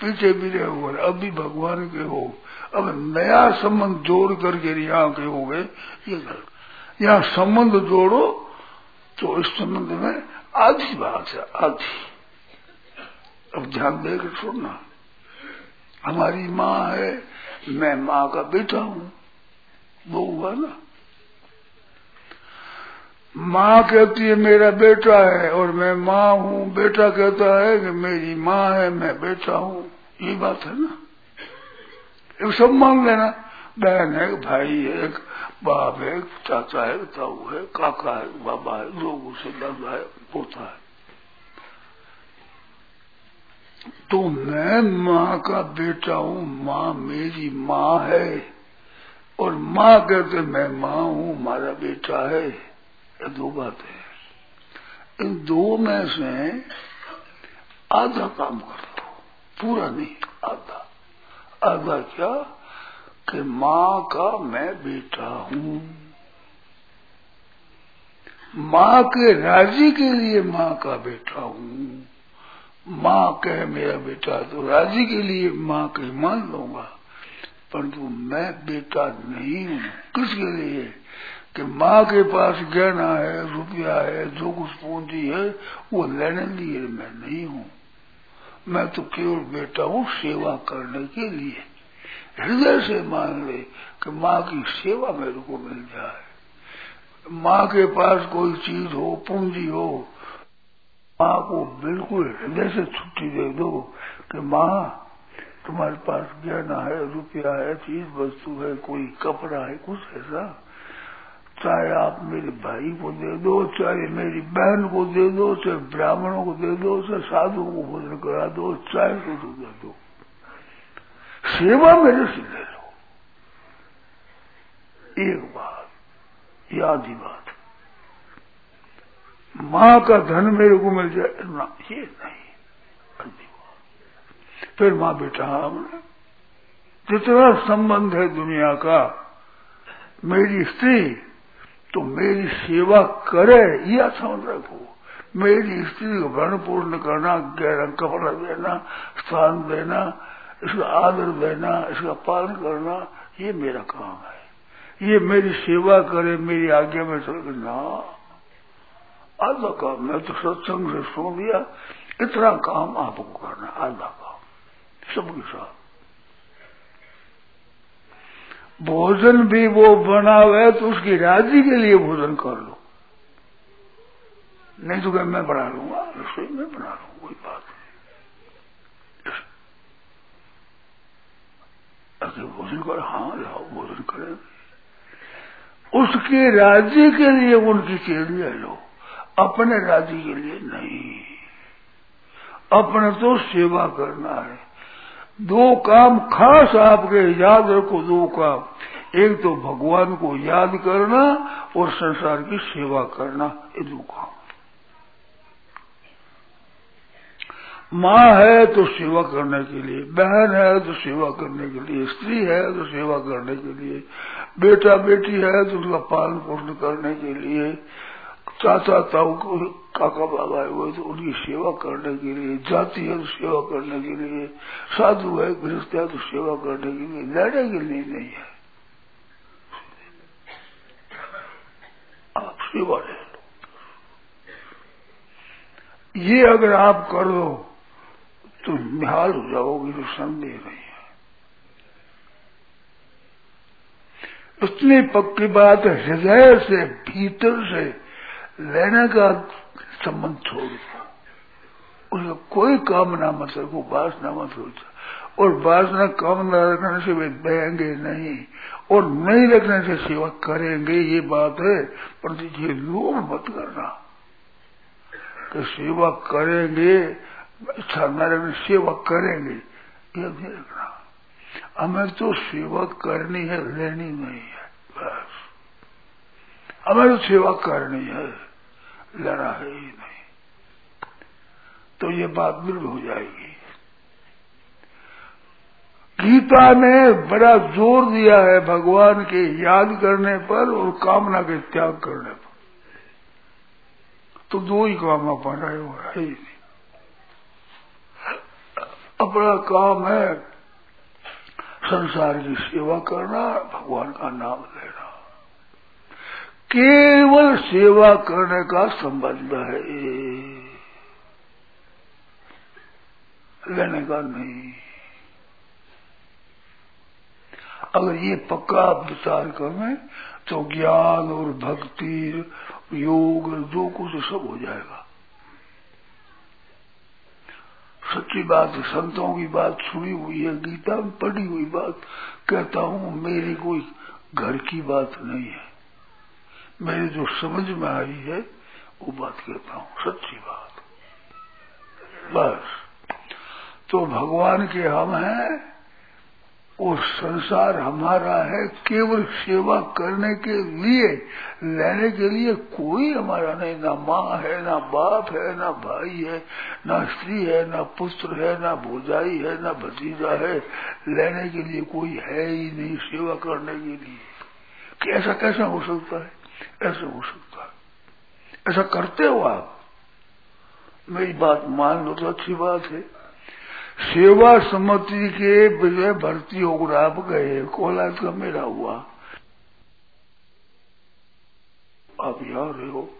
पीछे भी रहे हुए अब भी भगवान के हो। अब नया संबंध जोड़ करके यहाँ के हो गए, ये यहाँ संबंध जोड़ो तो इस संबंध में आधी बात है, आधी। अब ध्यान देकर सुनना हमारी माँ है, मैं माँ का बेटा हूँ। वो हुआ ना? माँ कहती है, मेरा बेटा है और मैं माँ हूँ। बेटा कहता है कि मेरी माँ है, मैं बेटा हूँ। ये बात है ना? एक सब मान लेना। बहन है, भाई है बाप है चाचा है ताऊ है, काका है, बाबा है जो उसे दादा है, पोता है। तो मैं माँ का बेटा हूँ, माँ मेरी माँ है। और माँ कहते, मैं माँ हूँ हमारा बेटा है। ये दो बातें इन दो में से आधा काम कर लो पूरा नहीं, आधा। आधा क्या? कि माँ का मैं बेटा हूँ। माँ के राज़ी के लिए माँ का बेटा हूँ। माँ कहे, मेरा बेटा तो राज़ी के लिए माँ के मान लूँगा, परंतु मैं बेटा नहीं हूँ। किसके लिए? कि माँ के पास गहना है, रुपया है, जो कुछ पूंजी है, वो लेने लिए मैं नहीं हूँ। मैं तो केवल बेटा हूँ सेवा करने के लिए। हृदय से मान ले कि माँ की सेवा मेरे को मिल जाए। माँ के पास कोई चीज़ हो, पूंजी हो, माँ को बिल्कुल हृदय से छुट्टी दे दो कि माँ, तुम्हारे पास गहना है, रुपया है चीज़ वस्तु है, कोई कपड़ा है, कुछ ऐसा। चाहे आप मेरे भाई को दे दो, चाहे मेरी बहन को दे दो, चाहे ब्राह्मणों को दे दो, चाहे साधुओं को भोजन करा दो, चाहे तो दे दो। सेवा मेरे से ले लो। एक बात, याद ही बात माँ का धन मेरे को मिल जाए, ना, ये नहीं। फिर माँ बेटा हमने जितना संबंध है दुनिया का, मेरी स्त्री तो मेरी सेवा करे यह समझ रखो मेरी स्त्री को भरण पूर्ण करना, गहरा कपड़ा देना, स्थान देना, इसका आदर देना, इसका पालन करना, ये मेरा काम है। ये मेरी सेवा करे, मेरी आज्ञा में चल ना। आधा काम मैं तो सत्संग से सुन लिया, इतना काम आपको करना आधा काम सबके साथ। भोजन भी वो बना हुआ है तो उसकी राज़ी के लिए भोजन कर लो। नहीं तो मैं बना लूँगा, रसोई में बना लूँगा, कोई बात नहीं। अगर भोजन कर हाँ लाओ भोजन करेंगे। उसके राज़ी के लिए उनकी चीज़ ले लो, अपने राज़ी के लिए नहीं। अपने तो सेवा करना है। दो काम खास आपके याद रखो, दो काम। एक तो भगवान को याद करना और संसार की सेवा करना, ये दो काम। माँ है तो सेवा करने के लिए, बहन है तो सेवा करने के लिए, स्त्री है तो सेवा करने के लिए बेटा बेटी है तो उसका पालन पोषण करने के लिए चाचा ताऊ को काका बाबा है वो तो उनकी सेवा करने के लिए जाति है तो सेवा करने के लिए, साधु है, गृहस्थ है तो सेवा करने के लिए लड़ने के लिए नहीं है। आप सेवा ले लो। ये अगर आप कर दो तो निहाल हो जाओगे तो संदेह नहीं है। इतनी पक्की बात हृदय से, भीतर से लेने का संबंध छोड़ दो। उसका कोई कामना मत रखो वासना मत सोचो। और वासना कामना रखने से वे बहेंगे नहीं, और नहीं रखने से सेवा करेंगे, ये बात है। पर ये लोभ मत करना कि सेवा करेंगे इच्छा न रखने सेवा करेंगे, ये नहीं रखना। हमें तो सेवा करनी है लेनी नहीं है, बस। हमें तो सेवा करनी है। लेना है ही नहीं। तो ये बात दृढ़ हो जाएगी। गीता ने बड़ा ज़ोर दिया है भगवान के याद करने पर और कामना के त्याग करने पर। तो दो ही काम आप रहे हो, है ही नहीं। अपना काम है संसार की सेवा करना, भगवान का नाम केवल सेवा करने का संबंध है। लेने का नहीं। अगर ये पक्का विचार करें तो ज्ञान और भक्ति, योग जो कुछ सब हो जाएगा। सच्ची बात, संतों की बात सुनी हुई है, गीता में पढ़ी हुई बात, कहता हूँ, मेरी कोई घर की बात नहीं है। मेरी जो समझ में आई है, वो बात कहता हूँ, सच्ची बात। बस। तो भगवान के हम हैं और संसार हमारा है, केवल सेवा करने के लिए, लेने के लिए कोई हमारा नहीं, ना माँ है, ना बाप है, ना भाई है, ना स्त्री है, ना पुत्र है, ना भोजाई है, ना भतीजा है, लेने के लिए कोई है ही नहीं, सेवा करने के लिए। कि ऐसा कैसा हो सकता है? ऐसा हो सकता है। ऐसा करते हो आप। मेरी बात मान लो तो अच्छी बात है। सेवा समिति के विजय भर्ती होकर आप गए, कोला का मेरा हुआ। आप यहाँ रहे हो।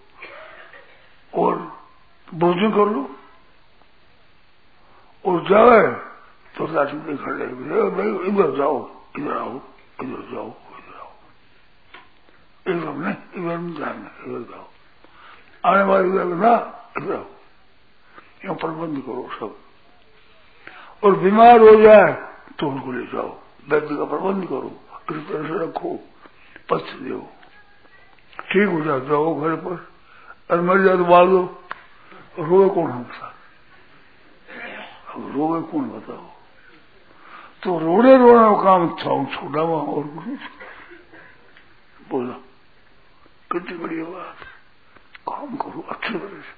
और भोजन कर लो। और जाए तो में खड़े इधर जाओ, इधर आओ, इधर जाओ। नहीं जाना जाओ आने वाले इधर ना इधर यहाँ प्रबंध करो सब और बीमार हो जाए तो उनको ले जाओ वैद्य का प्रबंध करो इस तरह से रखो पथ दो ठीक हो जाए जाओ घर पर और मर जाए तो बाल दो रोए कौन हमसा अब रोए कौन बताओ तो रोने रोने काम छोटा वहाँ और कुछ बोला कितनी बढ़िया बात काम करो, अच्छी तरह से।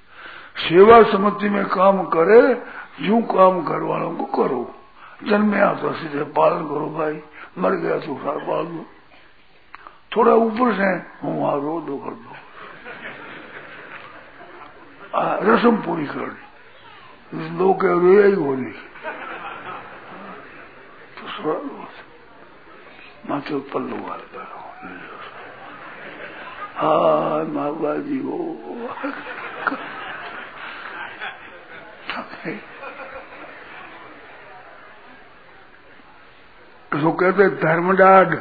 सेवा समिति में काम करे, यूँ काम घर वालों को करो। जन्मे आता सीधे पालन करो भाई, मर गया तो सार पाल दो। थोड़ा ऊपर से हूँ वहाँ रो दो कर दो रसम पूरी करनी। लोग कह रोया ही होनी तो माथे पल्लू मारता हाँ माता जी हो तो कहते धर्मडाड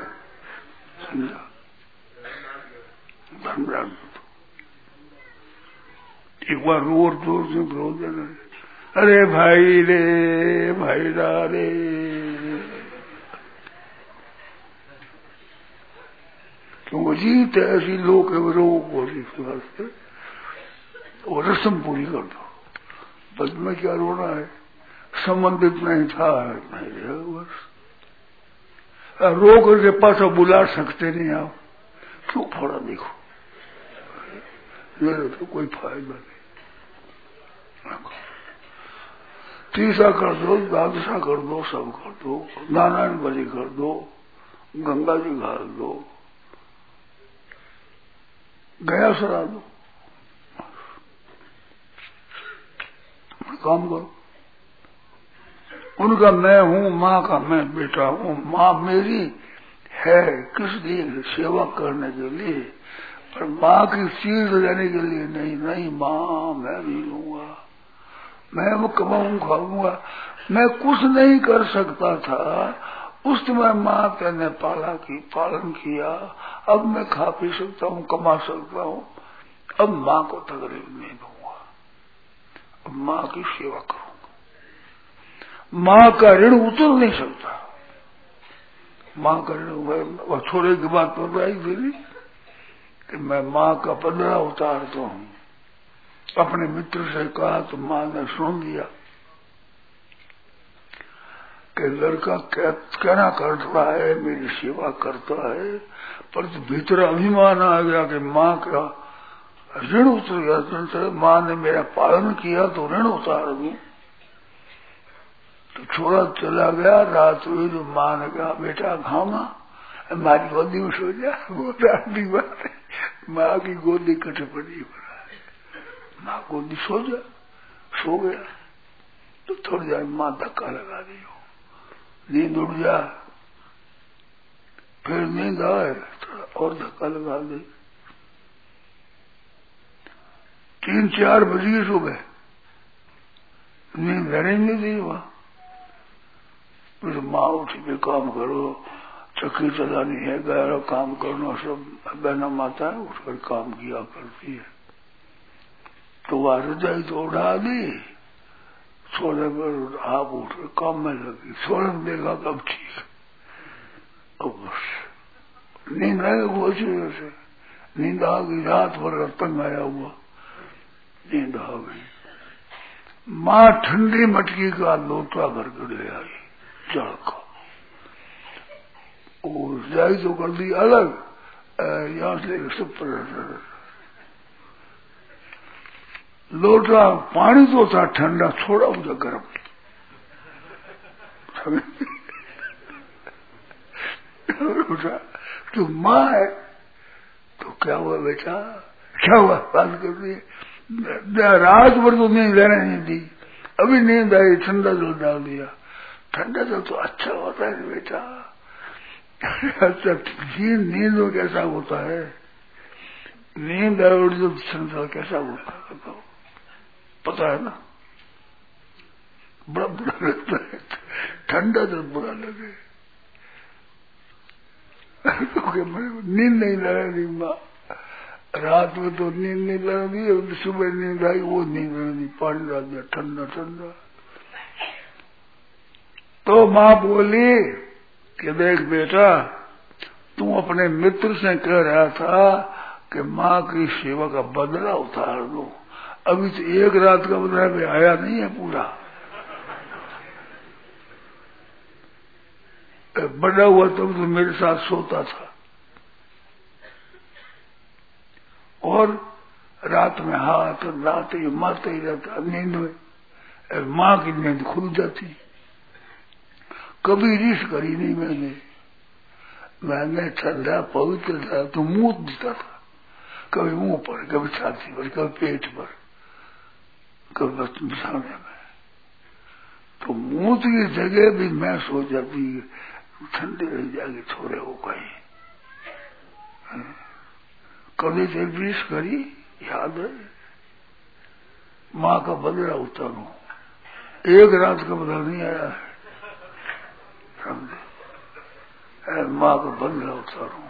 धर्मडाड एक बार रोर ज़ोर से रो अरे भाई रे भाई रे। क्योंकि जीत ऐसी लोग रोग होती वास्ते वो रस्म पूरी कर दो। बस में क्या रोना है? संबंधित नहीं था, नहीं बस रो करके पास बुला सकते नहीं आप। क्यों थोड़ा देखो? मेरे तो कोई फ़ायदा नहीं। तीसरा कर दो द्वादशा कर दो, सब कर दो, नारायण बलि कर दो, गंगा जी घाल दो। गया सरा दो काम करो। उनका मैं हूँ, माँ का मैं बेटा हूँ। माँ मेरी है किस लिए सेवा करने के लिए पर माँ की चीज़ लेने के लिए नहीं नहीं, माँ मैं भी लूँगा। मैं वो कमाऊं खाऊँगा। मैं कुछ नहीं कर सकता था। उस समय माँ तेने पाला की, पालन किया। अब मैं खा पी सकता हूँ, कमा सकता हूँ। अब माँ को तकलीफ़ नहीं दूँगा। अब माँ की सेवा करूँगा। माँ का ऋण उतर नहीं सकता। माँ का ऋण थोड़े की बात पर आई थी कि मैं माँ का पंद्रह उतारता हूँ। अपने मित्र से कहा तो माँ ने सुन लिया। कि लड़का कहना करता है, मेरी सेवा करता है, पर तो भीतर अभिमान आ गया कि माँ का ऋण उतर गया माँ ने मेरा पालन किया तो ऋण उतार दू तो छोरा चला गया, रात हुई तो माँ ने कहा, बेटा खामा हमारी गोदी में सो जा बात है, माँ की गोदी कटे पड़ी माँ गोदी सो जा, सो गया। तो थोड़ी देर माँ धक्का लगा दी। हो नींद उड़ जा। फिर नींद आए, थोड़ा और धक्का लगा दी। तीन चार बजे सुबह। नींद रहने नहीं दी वहाँ। फिर माँ उठी भी काम करो, चक्की चलानी है, गहरा काम करना सब। बहना माता है उठकर काम किया करती है। तो वह रजाई तो उड़ा दी। सोने पर आप उठ काम में लगी। सोने में देखा कब ठीक अब नींद आएगा, बहुत से नींद आ गई, रात भर तंग आया हुआ। नींद आ गई। माँ ठंडी मटकी का लोटा भर कर ले आई जड़ का जाई तो कर दी अलग। यहाँ से सब पर लोटा पानी तो था ठंडा, थोड़ा मुझे गर्म। लोटा तो माँ है तो क्या हुआ बेटा? क्या हुआ? बात कर रही रात भर तो नींद रहने नहीं दी। अभी नींद आई, ठंडा जल डाल दिया। ठंडा जल तो अच्छा होता है बेटा। अच्छा नींद नींद कैसा होता है? नींद और जो ठंडा कैसा होता है, बताओ। पता है ना? बड़ा बुरा लगता है। ठंडा जल बुरा लगे। क्योंकि मैं नींद नहीं लगा रही माँ। रात में तो नींद नहीं लगी सुबह नींद आई, वो नींद नहीं पानी डाल दिया, ठंडा ठंडा। तो माँ बोली कि देख बेटा, तू अपने मित्र से कह रहा था कि माँ की सेवा का बदला उतार दो। अभी तो एक रात का बदला भी आया नहीं है पूरा। बड़ा हुआ तब तो मेरे साथ सोता था। और रात में हाथ रात ही मारते ही रहता, नींद में। माँ की नींद खुल जाती। कभी रिश करी नहीं मैंने। मैंने ठंडा, पवित्र था तो मुँह दिता था। कभी मुँह पर, कभी छाती पर, कभी पेट पर। कभी बिछाने में तो मुँह की जगह भी मैं सो जाती ठंडे रह जाएगी, थोड़े हो कहीं कभी से विष करी, याद है? माँ का बदला उतारू। एक रात का बदला नहीं आया है। समझे? माँ का बदला उतारू।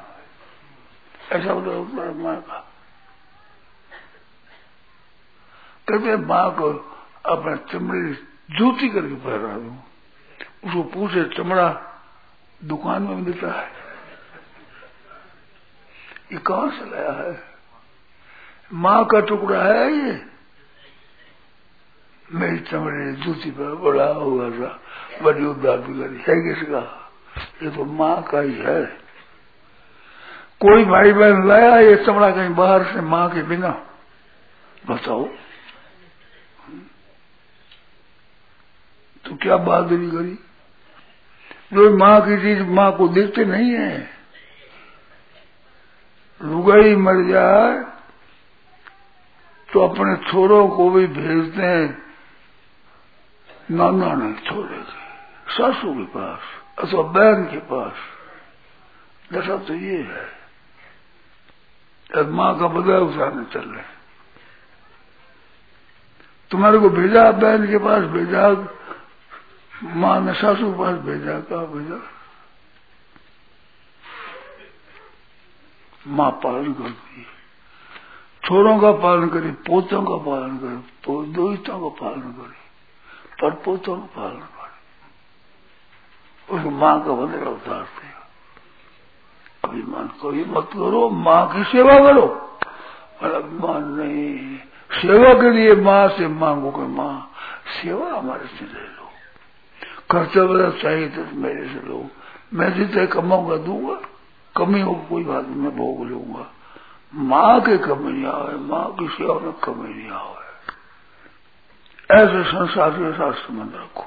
ऐसा बदला उतारा माँ का। कहते माँ को अपना चमड़े जूती करके पहरा दू। उसको पूछे, चमड़ा दुकान में मिलता है? ये कहाँ से लाया है? माँ का टुकड़ा है ये। मेरी चमड़े जूती पर बड़ा हुआ था बड़ी उदार करी है किसका? ये तो माँ का ही है। कोई भाई बहन लाया ये चमड़ा कहीं बाहर से माँ के बिना? बताओ। तो क्या बहादुरी करी? जो माँ की चीज़ माँ को देखते नहीं है। लुगाई मर जाए तो अपने छोरों को भी भेजते हैं। नाना नहीं छोड़े के सासू के पास, अथवा बहन के पास। दशा तो ये है माँ का बदला उठाने चल रहे तुम्हारे को भेजा, बहन के पास भेजा माँ ने सासू पास भेजा, कहा भेजा? माँ पालन करती है। छोरों का पालन करे, पोतों का पालन करे दोस्तों का पालन करे, पर पोतों का पालन करे। उस माँ का बदला उतारते अभिमान कभी मत करो, माँ की सेवा करो। और अभिमान नहीं। सेवा के लिए माँ से मांगो कि माँ, सेवा हमारे से लो। खर्चा वगैरह चाहिए तो मेरे से लो। मैं जितने कमाऊँगा, दूँगा। कमी हो कोई बात मैं भोग लूँगा। माँ के कमी नहीं आवे माँ की सेवा में कमी नहीं आवे ऐसे संसार के साथ संबंध रखो।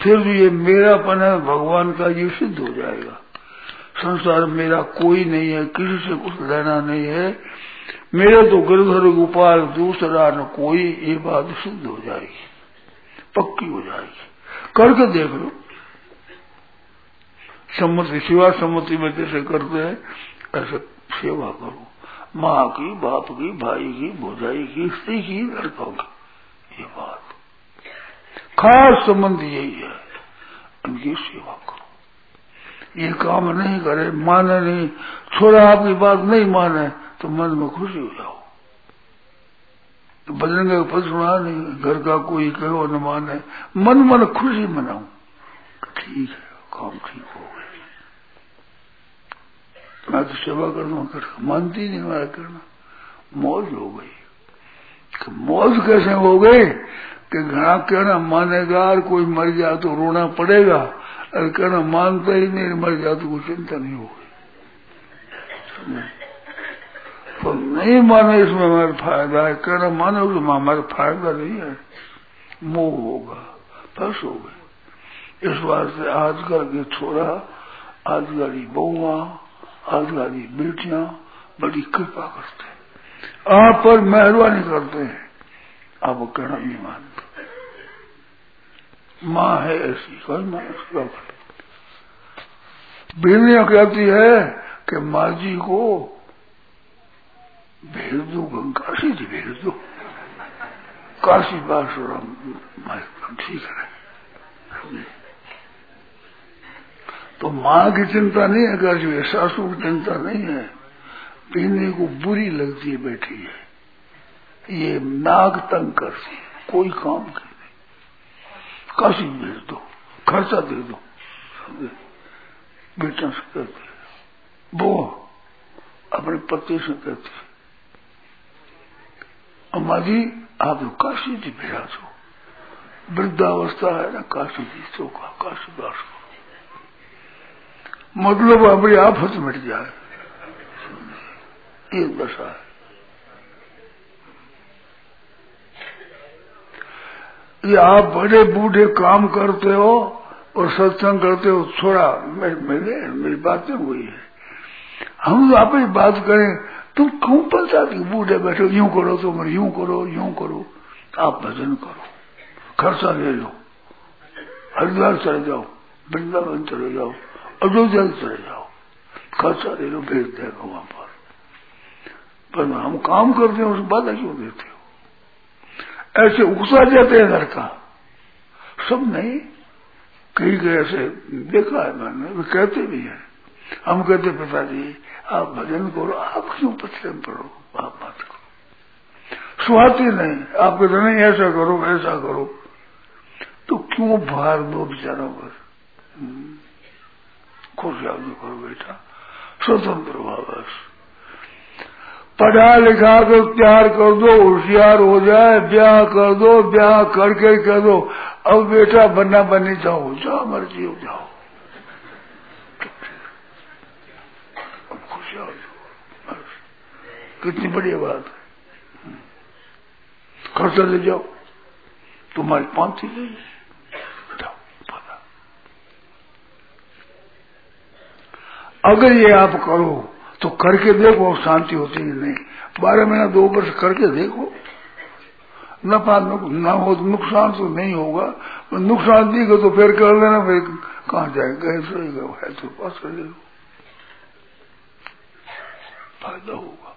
फिर भी ये मेरापन है, भगवान का ये सिद्ध हो जाएगा। संसार मेरा कोई नहीं है, किसी से कुछ लेना नहीं है। मेरे तो गिरधर गोपाल, दूसरा न कोई, ये बात सिद्ध हो जाएगी। पक्की हो जाएगी। करके देख लो। सम्मति सेवा सम्मति में जैसे करते हैं, ऐसे सेवा करो। माँ की, बाप की, भाई की, भोजाई की, स्त्री की, लड़कों की, ये बात। खास संबंध यही है उनकी सेवा करो। ये काम नहीं करे, माने नहीं, छोरा आपकी बात नहीं माने तो मन में खुशी हो जाओ। तो बजरंग का पद सुना नहीं, घर का कोई कहो न माने। मन मन खुशी मनाऊ। ठीक है, काम ठीक हो गया। मैं तो सेवा कर दूँ कर मानती नहीं हमारा करना। मौज हो गई। मौज कैसे हो गई? कि घना कहना मानेगा, और कोई मर जाए तो रोना पड़ेगा। और कहना मानता ही नहीं, मर जाए तो कोई चिंता नहीं होगी तो नहीं माने इसमें हमारा फ़ायदा है। कहना मानो उसमें हमारा फ़ायदा नहीं है। मोह होगा, बस हो गए इस से आजकल के छोरा, आजकल की बहुआ, आजकल की बेटियाँ बड़ी कृपा करते हैं। आप पर मेहरबानी करते हैं। आप कहना नहीं मानते। माँ है ऐसी, कोई माँ बीवियाँ कहती है कि माँ जी को भेज दो काशी जी भेज दो काशी बासुरम ठीक है तो माँ की चिंता नहीं है काशी सासू की चिंता नहीं है पीने को बुरी लगती है बैठी है ये नाग तंग करती है कोई काम कर नहीं काशी भेज दो खर्चा दे दो बेटा से कहती वो अपने पति से कहती जी आप लोग काशी जी भेजा दो वृद्धावस्था है ना, काशी जी तो का काशी दास को। मतलब अपनी आफत मिट जाए। ये दशा है। ये आप बड़े बूढ़े काम करते हो और सत्संग करते हो, थोड़ा मेरे, मेरी बातें हुई है। हम तो आप ही बात करें तुम क्यों पंचायत बूढ़े बैठो यूँ करो तो तुम यूँ करो यूँ करो। आप भजन करो। खर्चा ले लो हरिद्वार चले जाओ। वृंदावन चले जाओ। अयोध्या चले जाओ। खर्चा ले लो, भेज देगा वहाँ पर। पर हम काम करते हैं, उस बाधा क्यों देते हो? ऐसे उकसा जाते हैं घर का। सब नहीं, कई कई ऐसे, देखा है मैंने, वे कहते भी हैं। हम कहते पिताजी आप भजन करो, आप क्यों पश्चिम पढ़ो आप बात करो। सुहाती नहीं, आप कहते नहीं, ऐसा करो ऐसा करो। तो क्यों भार दो बेचारों पर? खुश आदमी करो बेटा। स्वतंत्र बस। पढ़ा लिखा कर, प्यार कर दो, होशियार हो जाए, ब्याह कर दो, ब्याह करके कर दो, अब बेटा बनना बनने जाओ जाओ मर्ज़ी हो जाओ अब खुश हो कितनी बढ़िया बात है। खर्चा ले जाओ। तुम्हारी पांति ले अगर ये आप करो तो करके देखो शांति होती है नहीं। बारह महीना, दो वर्ष करके देखो। नफा ना हो तो नुकसान तो नहीं होगा। नुकसान देगा तो फिर कर लेना, फिर कहाँ जाएगा? है तो पास कर फ़ायदा होगा।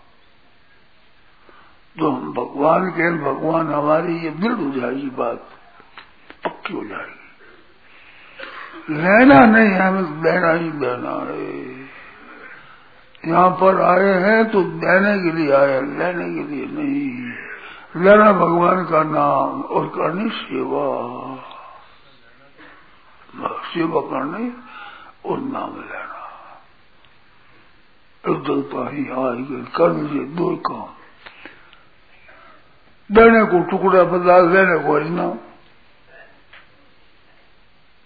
तो हम भगवान के भगवान हमारी ये दृढ़ हो जाएगी बात पक्की हो जाएगी लेना नहीं हमें देना ही देना है। यहाँ पर आए हैं तो देने के लिए आए लेने के लिए नहीं। लेना भगवान का नाम और करनी सेवा। सेवा करनी और नाम लेना। उद्धलता ही आएगी कर दीजिए दो काम देने को टुकड़ा बदला, देने को इनाम।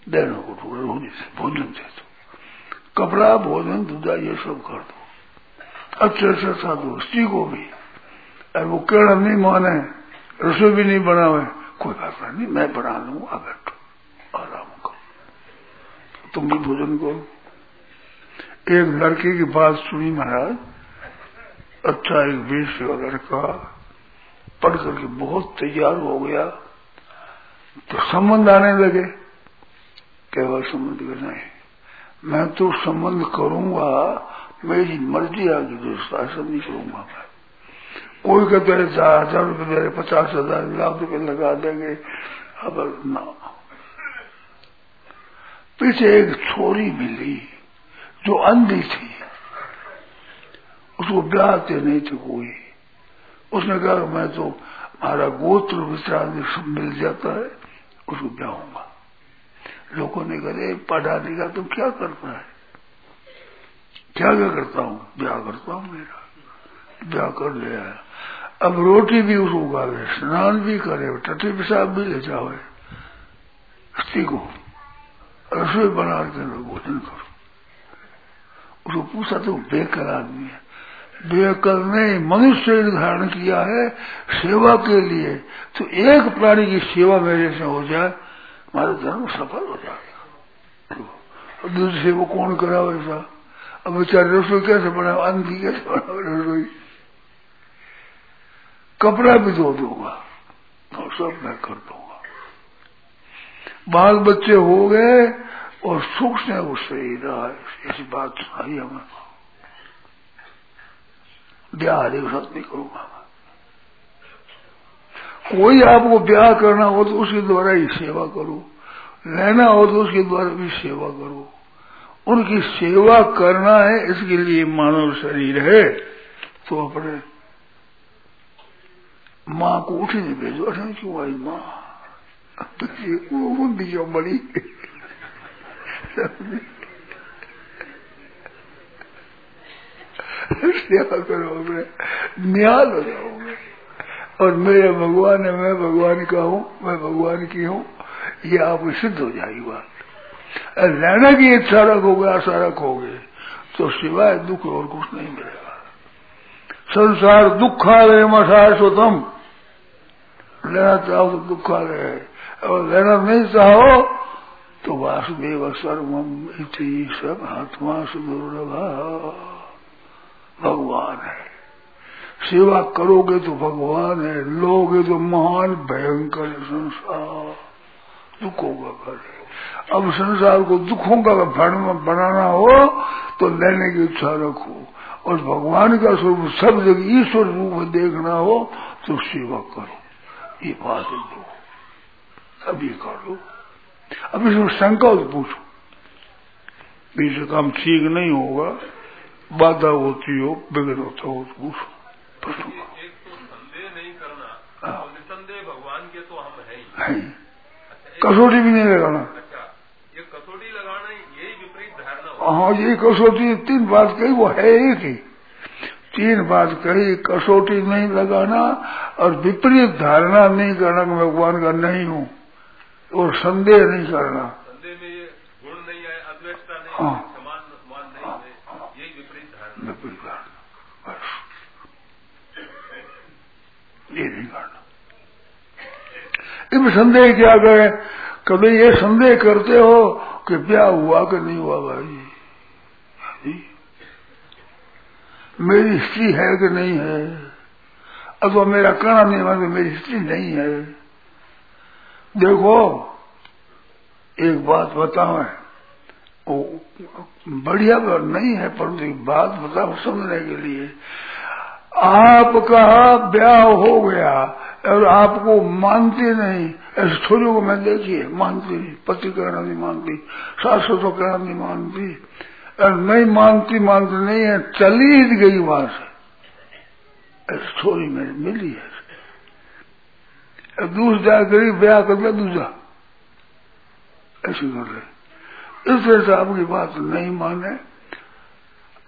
देने को टुकड़ा होने से भोजन दे दो। कपड़ा, भोजन दूधा ये सब कर दो। अच्छे अच्छे साधु, स्त्री को भी। अरे वो केड़ा नहीं माने, रसोई भी नहीं बनावे। कोई बात नहीं, मैं बना लूँगा बैठो। आराम करो। तुम भी भोजन करो। एक लड़के की बात सुनी महाराज। अच्छा एक बीस लड़का पढ़ करके बहुत तैयार हो गया। तो संबंध आने लगे। केवल संबंध करना है मैं तो संबंध करूँगा, मेरी मर्ज़ी आगे जो शासन नहीं करूँगा मैं। कोई कहते हैं चार हज़ार रुपये दे रहे पचास हज़ार, लाख रुपये लगा देंगे। अब ना। पीछे एक छोरी मिली। जो अंधी थी, उसको ब्याहते नहीं थे कोई। उसने कहा, मैं तो हमारा गोत्र विचार मिल जाता है, उसको ब्याहूँगा लोगों ने कहा पढ़ा लिखा तुम क्या करता है? क्या क्या करता हूँ? ब्याह करता हूँ मेरा, ब्याह कर लिया है। अब रोटी भी उसको उगावे, स्नान भी करे टटी पेशाब भी ले जाओ स्त्री को रसोई बना के भोजन करो। उसको पूछा तो बेकर आदमी है। बेकर ने मनुष्य धारण किया है सेवा के लिए। तो एक प्राणी की सेवा मेरे से हो जाए, हमारा धर्म सफल हो जाएगा दूसरी सेवा कौन करा वैसा अब बेचारे रसोई कैसे बनाओ अन्न की कैसे बनाओ रसोई? कपड़ा भी धो दूँगा और सब मैं कर दूँगा। बाल बच्चे हो गए और सुख से वो सही रहा ऐसी बात सुनाई हमें। ब्याह हरे साथ नहीं करूँगा कोई आपको ब्याह करना हो तो उसके द्वारा ही सेवा करो। लेना हो तो उसके द्वारा भी सेवा करो। उनकी सेवा करना है, इसके लिए मानव शरीर है तो अपने माँ को उठी नहीं भेजो। अठन क्यों आई माँ? वो क्यों सेवा करोगे न्याल हो जाओगे और मेरे भगवान है मैं भगवान का हूँ मैं भगवान की हूँ ये आप सिद्ध हो जाएगी बात रहने की इच्छा रखोगे आशा रखोगे तो सिवाय दुख और कुछ नहीं मिलेगा संसार दुखालय मशाश्वतम लेना चाहो तो दुखालय है और लेना नहीं चाहो तो वासुदेव सर्वम इति सब आत्मा सुदुर्लभा। भगवान है। सेवा करोगे तो भगवान है, लोगे तो महान, भयंकर संसार। दुखों का घर है। अब संसार को दुखों का बनाना हो तो लेने की इच्छा रखो। और भगवान का स्वरूप सब जगह ईश्वर रूप देखना हो तो सेवा करो। ये बात दो ये कर अब इसमें शंका हो तो पूछो। बीच काम ठीक नहीं होगा बाधा होती हो बिगड़ होता हो तो पूछो। एक तो संदेह नहीं करना निसंदेह भगवान के तो हम है ही। अच्छा, कसौटी भी नहीं लगाना। अच्छा ये कसौटी लगाना यही विपरीत धारणा हाँ। ये कसौटी तीन बात कही वो है एक ही। तीन बात कही कसौटी नहीं लगाना और विपरीत धारणा नहीं करना कि भगवान का नहीं हूँ। और संदेह नहीं करना। संदेह में ये गुण नहीं है अद्वैतता नहीं हाँ। समान मान नहीं है यही विपरीत धारणा। विपरीत धारणा। बस। ये नहीं करना। इसमें संदेह क्या करें कभी ये संदेह करते हो कि ब्याह हुआ कि नहीं हुआ भाई? मेरी स्त्री है कि नहीं है? अथवा मेरा कहना नहीं मतलब मेरी स्त्री नहीं है? देखो, एक बात बताओ बढ़िया बात नहीं है, परंतु एक बात बताओ समझने के लिए। आपका ब्याह हो गया और आपको मानती नहीं। ऐसे छोरियों को मैं देखिए, मानती नहीं। पति कहना नहीं मानती सासू तो कहना नहीं मानती। और नहीं मानती मानती नहीं है, चली गई वहाँ से। ऐसी छोरी मेरी मिली है। दूसरा गई ब्याह कर दिया दूसरा। ऐसी कर रहे इस तरह से आपकी बात नहीं माने।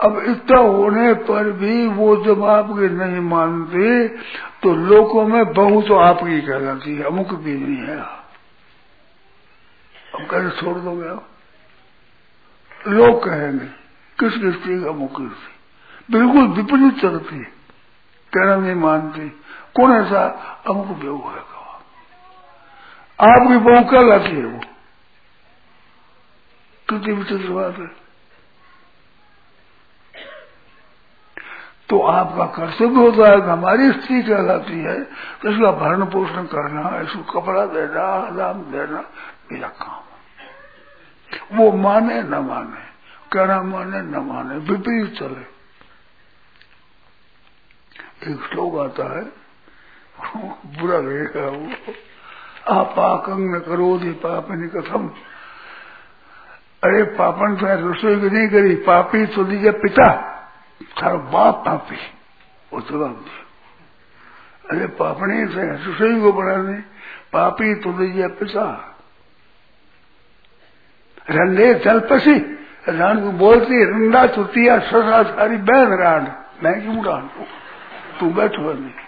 अब इतना होने पर भी वो जब आपकी नहीं मानते तो लोगों में बहू तो आपकी कहलाती है, अमुक भी नहीं है। अब कैसे छोड़ दोगे आप। लोग कहेंगे, किस स्त्री का अमुक बिल्कुल विपरीत चलती कहना नहीं मानती। कौन ऐसा अमुक बेहू है आपकी बहू कहलाती है वो। कितनी विचित्र बात है। तो आपका कर्तव्य होता है कि हमारी स्त्री कहलाती है तो इसका भरण पोषण करना, इसको कपड़ा देना, आराम देना, मेरा काम वो माने, न माने, कहना माने, न माने, विपरीत चले। एक श्लोक आता है, बुरा लगेगा वो। अपाकं न करो दे पाप ने कथम अरे पापन तो रसोई भी नहीं करी, पापी तो दीजिए पिता। सारा बाप पापी, वो तो जवाब दिया। अरे पापने तो से रसोई को बनाने, पापी तो दीजिए पिता। रंडे चल पसी, रान को बोलती, रंडा चुतिया ससा सारी बैन रान। मैं क्यों रान तू बैठ नहीं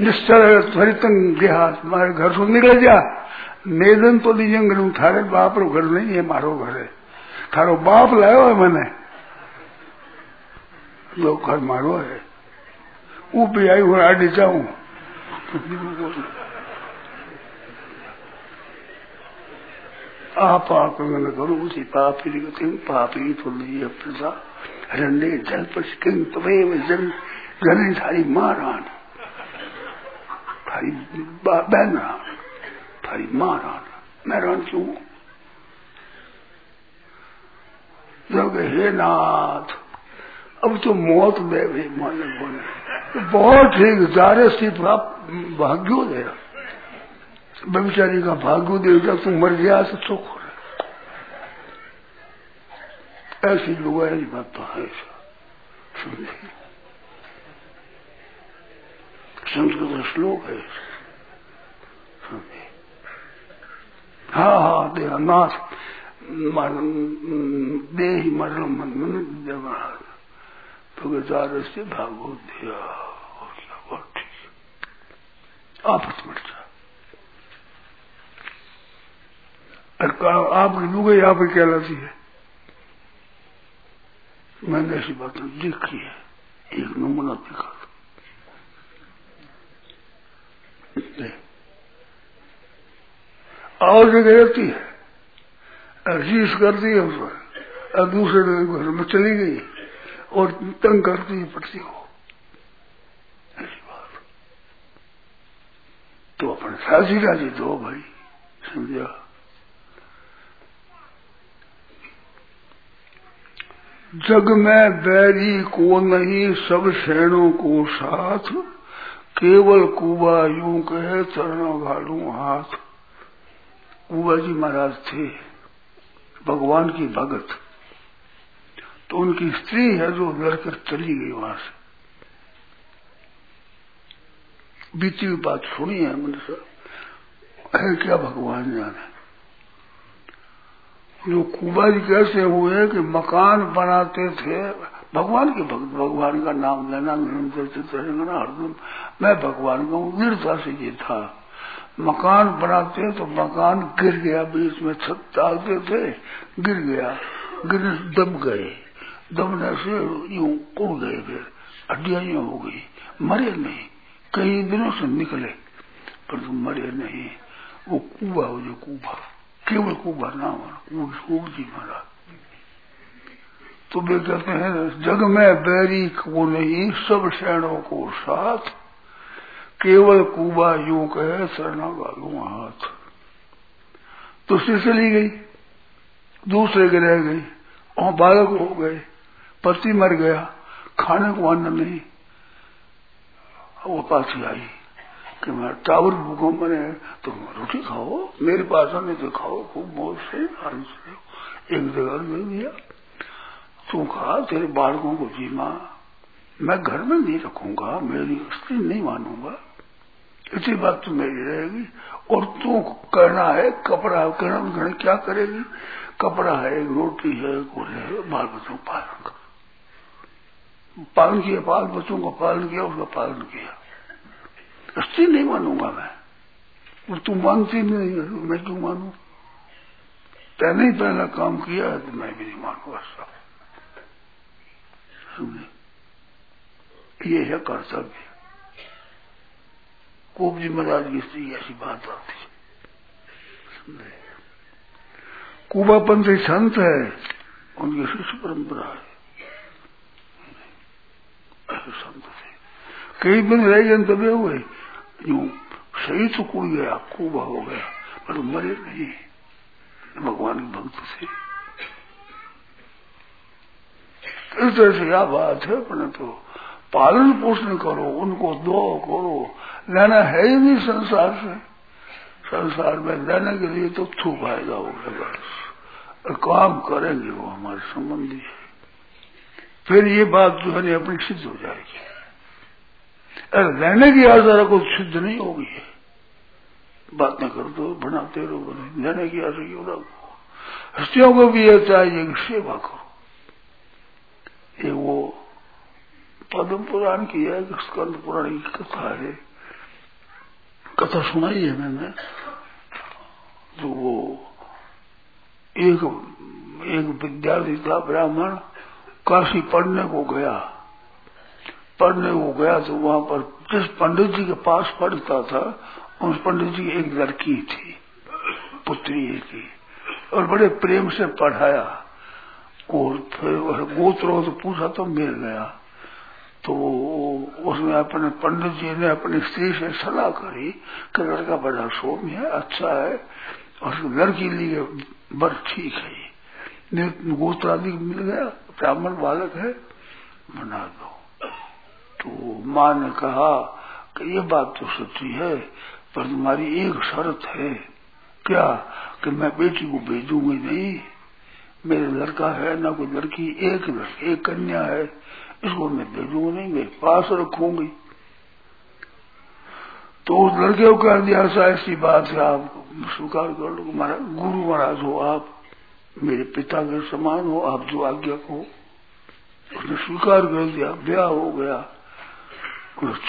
निश्चल त्वरितंग गया तुम्हारे घर से निकल जा। मेदन तो दीजिए थारे बाप रो घर नहीं है, मारो घर है। थारो बाप लायो है मैंने। जो घर मारो है। वो भी आई हूँ आडे जाऊँ। आप न करो, उसी पाप ही कहते पाप ही तो नहीं है प्रजा रंडे जल पर जन जन थारी माँ रान थारी बहन थारी माँ रान मैं रान क्यों? जब हे नाथ, अब तो मौत दे भी माने बोले तो बहुत ठीक जारे सी भाग्यो दे। बेचारी का भाग्यो दे, जब तू मर गया तो सुख हो रहा। ऐसी लुगाई बात तो है। समझे संस्कृत श्लोक है समझे हाँ हाँ दे नाथ देही मरण मन व्यवहार तो से भागो दिया आप मर आपकी लुगाई आप ही कहलाती है मैंने ऐसी बात देखी है एक नमूना दिखा और जगह रहती है रीस करती है उसको और दूसरे घर में चली गई और तंग करती है पड़ती बात। तो अपने साजी राज़ी दो भाई, समझा? जग में बैरी को नहीं, सब शैणों को साथ। केवल कुबा यूँ कहे, चरणों घालू हाथ। कुबा जी महाराज थे, भगवान की भगत। तो उनकी स्त्री है जो लड़कर चली गई वहाँ से। बीती हुई बात सुनी है मनुष्य है क्या भगवान जाने। जो कुबा जी कैसे हुए कि मकान बनाते थे भगवान के भक्त, भगवान का नाम लेना, निरंतर चित्र हरदम मैं भगवान का दृढ़ता से ये था। मकान बनाते तो मकान गिर गया, बीच में छत डालते थे, गिर गया। गिर दब गए। दबने से यूँ उड़ गए फिर। हड्डियाँ हो गई। मरे नहीं। कई दिनों से निकले, पर तुम मरे नहीं। वो कुबा हो जो कुबा केवल कुबा ना कूब जी मारा तो वे कहते हैं, जग में बैरी को नहीं, सब शरणों को साथ, केवल कुबा यू कहे, सरना गालू हाथ। दूसरी चली गई, दूसरे के रह गई, और बालक हो गए, पति मर गया, खाने को अन्न नहीं। वो पास आई, कि मैं टावर भूखो मैंने तो रोटी खाओ, मेरे पास आने तो खाओ, खूब मौज से, आराम से एक जगह दे दिया तू कहा तेरे बालकों को जीमा मैं घर में नहीं रखूँगा, मेरी स्त्री नहीं मानूँगा। इसी बात तो मेरी रहेगी। और तू करना है, कपड़ा करना करना क्या करेगी? कपड़ा है रोटी है गोले है बाल बच्चों का पालन कर। पालन किया बाल बच्चों का पालन किया, उसका पालन किया। स्त्री नहीं मानूँगा मैं। और तू मानती नहीं मैं क्यों मानू? पहले ही पहला काम किया है तो मैं भी नहीं मानूँगा सब। ये है कर्तव्य। खूब ज़िम्मेदारी की स्त्री ऐसी बात आती है। संदेह कुबापन संत है, उनकी शिष्य परंपरा है। ऐसे संत थे। कई दिन रह गए दबे हुए, यूँ सही तो कुड़ गया कुबा हो गया, पर मरे नहीं। भगवान के भक्त थे इस तरह से यह बात है परंतु तो पालन पोषण करो, उनको दो करो। लेना है ही नहीं संसार से। संसार में लेने के लिए तो थू फ़ायदा हो गया बस काम करेंगे वो हमारे संबंधी। फिर ये बात जो है अपनी सिद्ध हो जाएगी। अरे लेने की आशा रखो, सिद्ध नहीं होगी। बात बातें कर दो बनाते रहो लेने की आशा क्यों रखो? हस्तियों को भी यह चाहिए कि सेवा करो। ये वो पद्म पुराण की है, स्कंद पुराण की कथा है। कथा सुनाई है मैंने। तो वो एक एक विद्यार्थी था, ब्राह्मण, काशी पढ़ने को गया। पढ़ने को गया तो वहाँ पर जिस पंडित जी के पास पढ़ता था, उस पंडित जी की एक लड़की थी, पुत्री की और बड़े प्रेम से पढ़ाया। गोत्र तो पूछा तो मिल गया। तो उसमें अपने पंडित जी ने अपनी स्त्री से सलाह करी कि लड़का बड़ा सौम्य है अच्छा है, और लड़की लिए बर ठीक है गोत्र आदि मिल गया, ब्राह्मण बालक है, बना दो। तो माँ ने कहा कि ये बात तो सच्ची है, पर तुम्हारी एक शर्त है। क्या? कि मैं बेटी को भेजूँगी नहीं? मेरे लड़का है, ना कोई लड़की, एक लड़की, एक कन्या है। इसको मैं भेजूँगा नहीं, मेरे पास रखूँगी। तो उस लड़के को कह दिया, ऐसा ऐसी बात है, आप स्वीकार कर लो। महाराज, गुरु महाराज हो आप, मेरे पिता के समान हो, आप जो आज्ञा को उसने स्वीकार कर दिया, ब्याह हो गया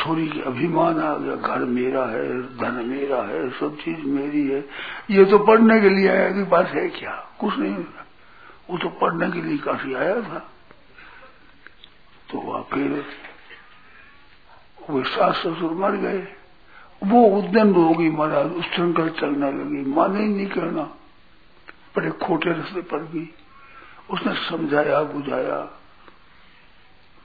छोरी के अभिमान आ गया, घर मेरा है, धन मेरा है, सब चीज़ मेरी है। ये तो पढ़ने के लिए आया कि बात है क्या? कुछ नहीं। वो तो पढ़ने के लिए काफ़ी आया था। तो वह फिर वो सास ससुर मर गए। वो उद्यम होगी महाराज उस संकट चलने लगी। माने ही नहीं करना बड़े खोटे रस्ते पर भी। उसने समझाया, बुझाया।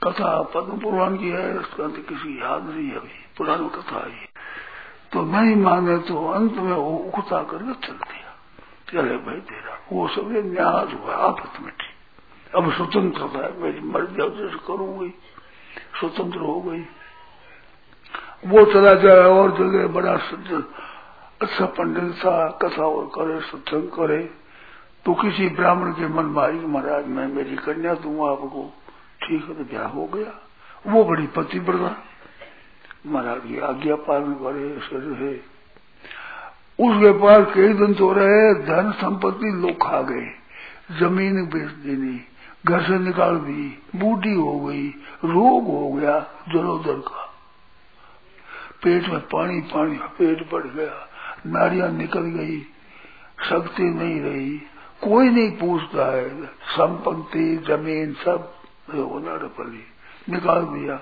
कथा पद्म पुराण की है, उसका तो किसी याद नहीं है अभी। पुरानी कथा है। तो नहीं माने तो अंत में वो उकता करके चल दिया चले भाई तेरा। वो सब न्याज हुआ आपत में ठीक अब स्वतंत्रता है, मेरी मर्ज़ी जैसे करूँगी स्वतंत्र हो गई। वो चला जाए और जगह बड़ा अच्छा पंडित था कथा और करे, सत्संग करे। तो किसी ब्राह्मण के मन में आई, महाराज, मैं मेरी कन्या दूँगा आपको। ठीक है तो ब्याह हो गया? वो बड़ी पतिव्रता। महाराज की आज्ञा पालन करे, ऐसे रहे। उसके पास कई दिन तो रहे, धन संपत्ति लोग खा गए ज़मीन बेच देनी, घर से निकाल दी, बूढ़ी हो गई, रोग हो गया जलोदर का। पेट में पानी पानी पेट बढ़ गया, नारियाँ निकल गई, शक्ति नहीं रही, कोई नहीं पूछता है। संपत्ति, ज़मीन सब पड़ी निकाल दिया।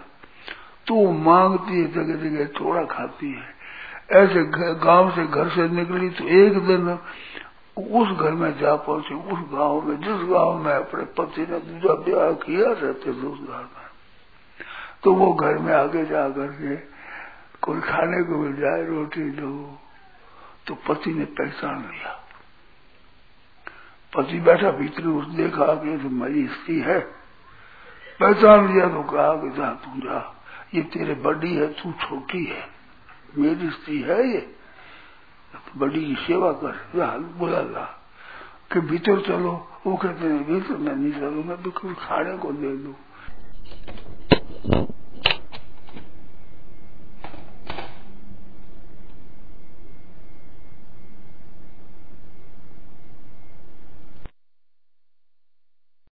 तो मांगती है जगह जगह थोड़ा खाती है। ऐसे गाँव से घर से निकली तो एक दिन उस घर में जा पहुँची, उस गाँव में, जिस गाँव में अपने पति ने दूसरा ब्याह किया रहते थे उस घर में। तो वो घर में आगे जा करके कोई खाने को मिल जाए, रोटी दो तो पति ने पहचान लिया। पति बैठा भीतर उस देखा कि तो मेरी स्त्री है। पहचान लिया तो कहा कि जा, तू जा, ये तेरे बड़ी है, तू छोटी है। मेरी स्त्री है ये। बड़ी की सेवा कर। बुला, ला, कि भीतर चलो। वो कहते हैं भीतर मैं नहीं चलू मैं बिल्कुल खाने को दे दू।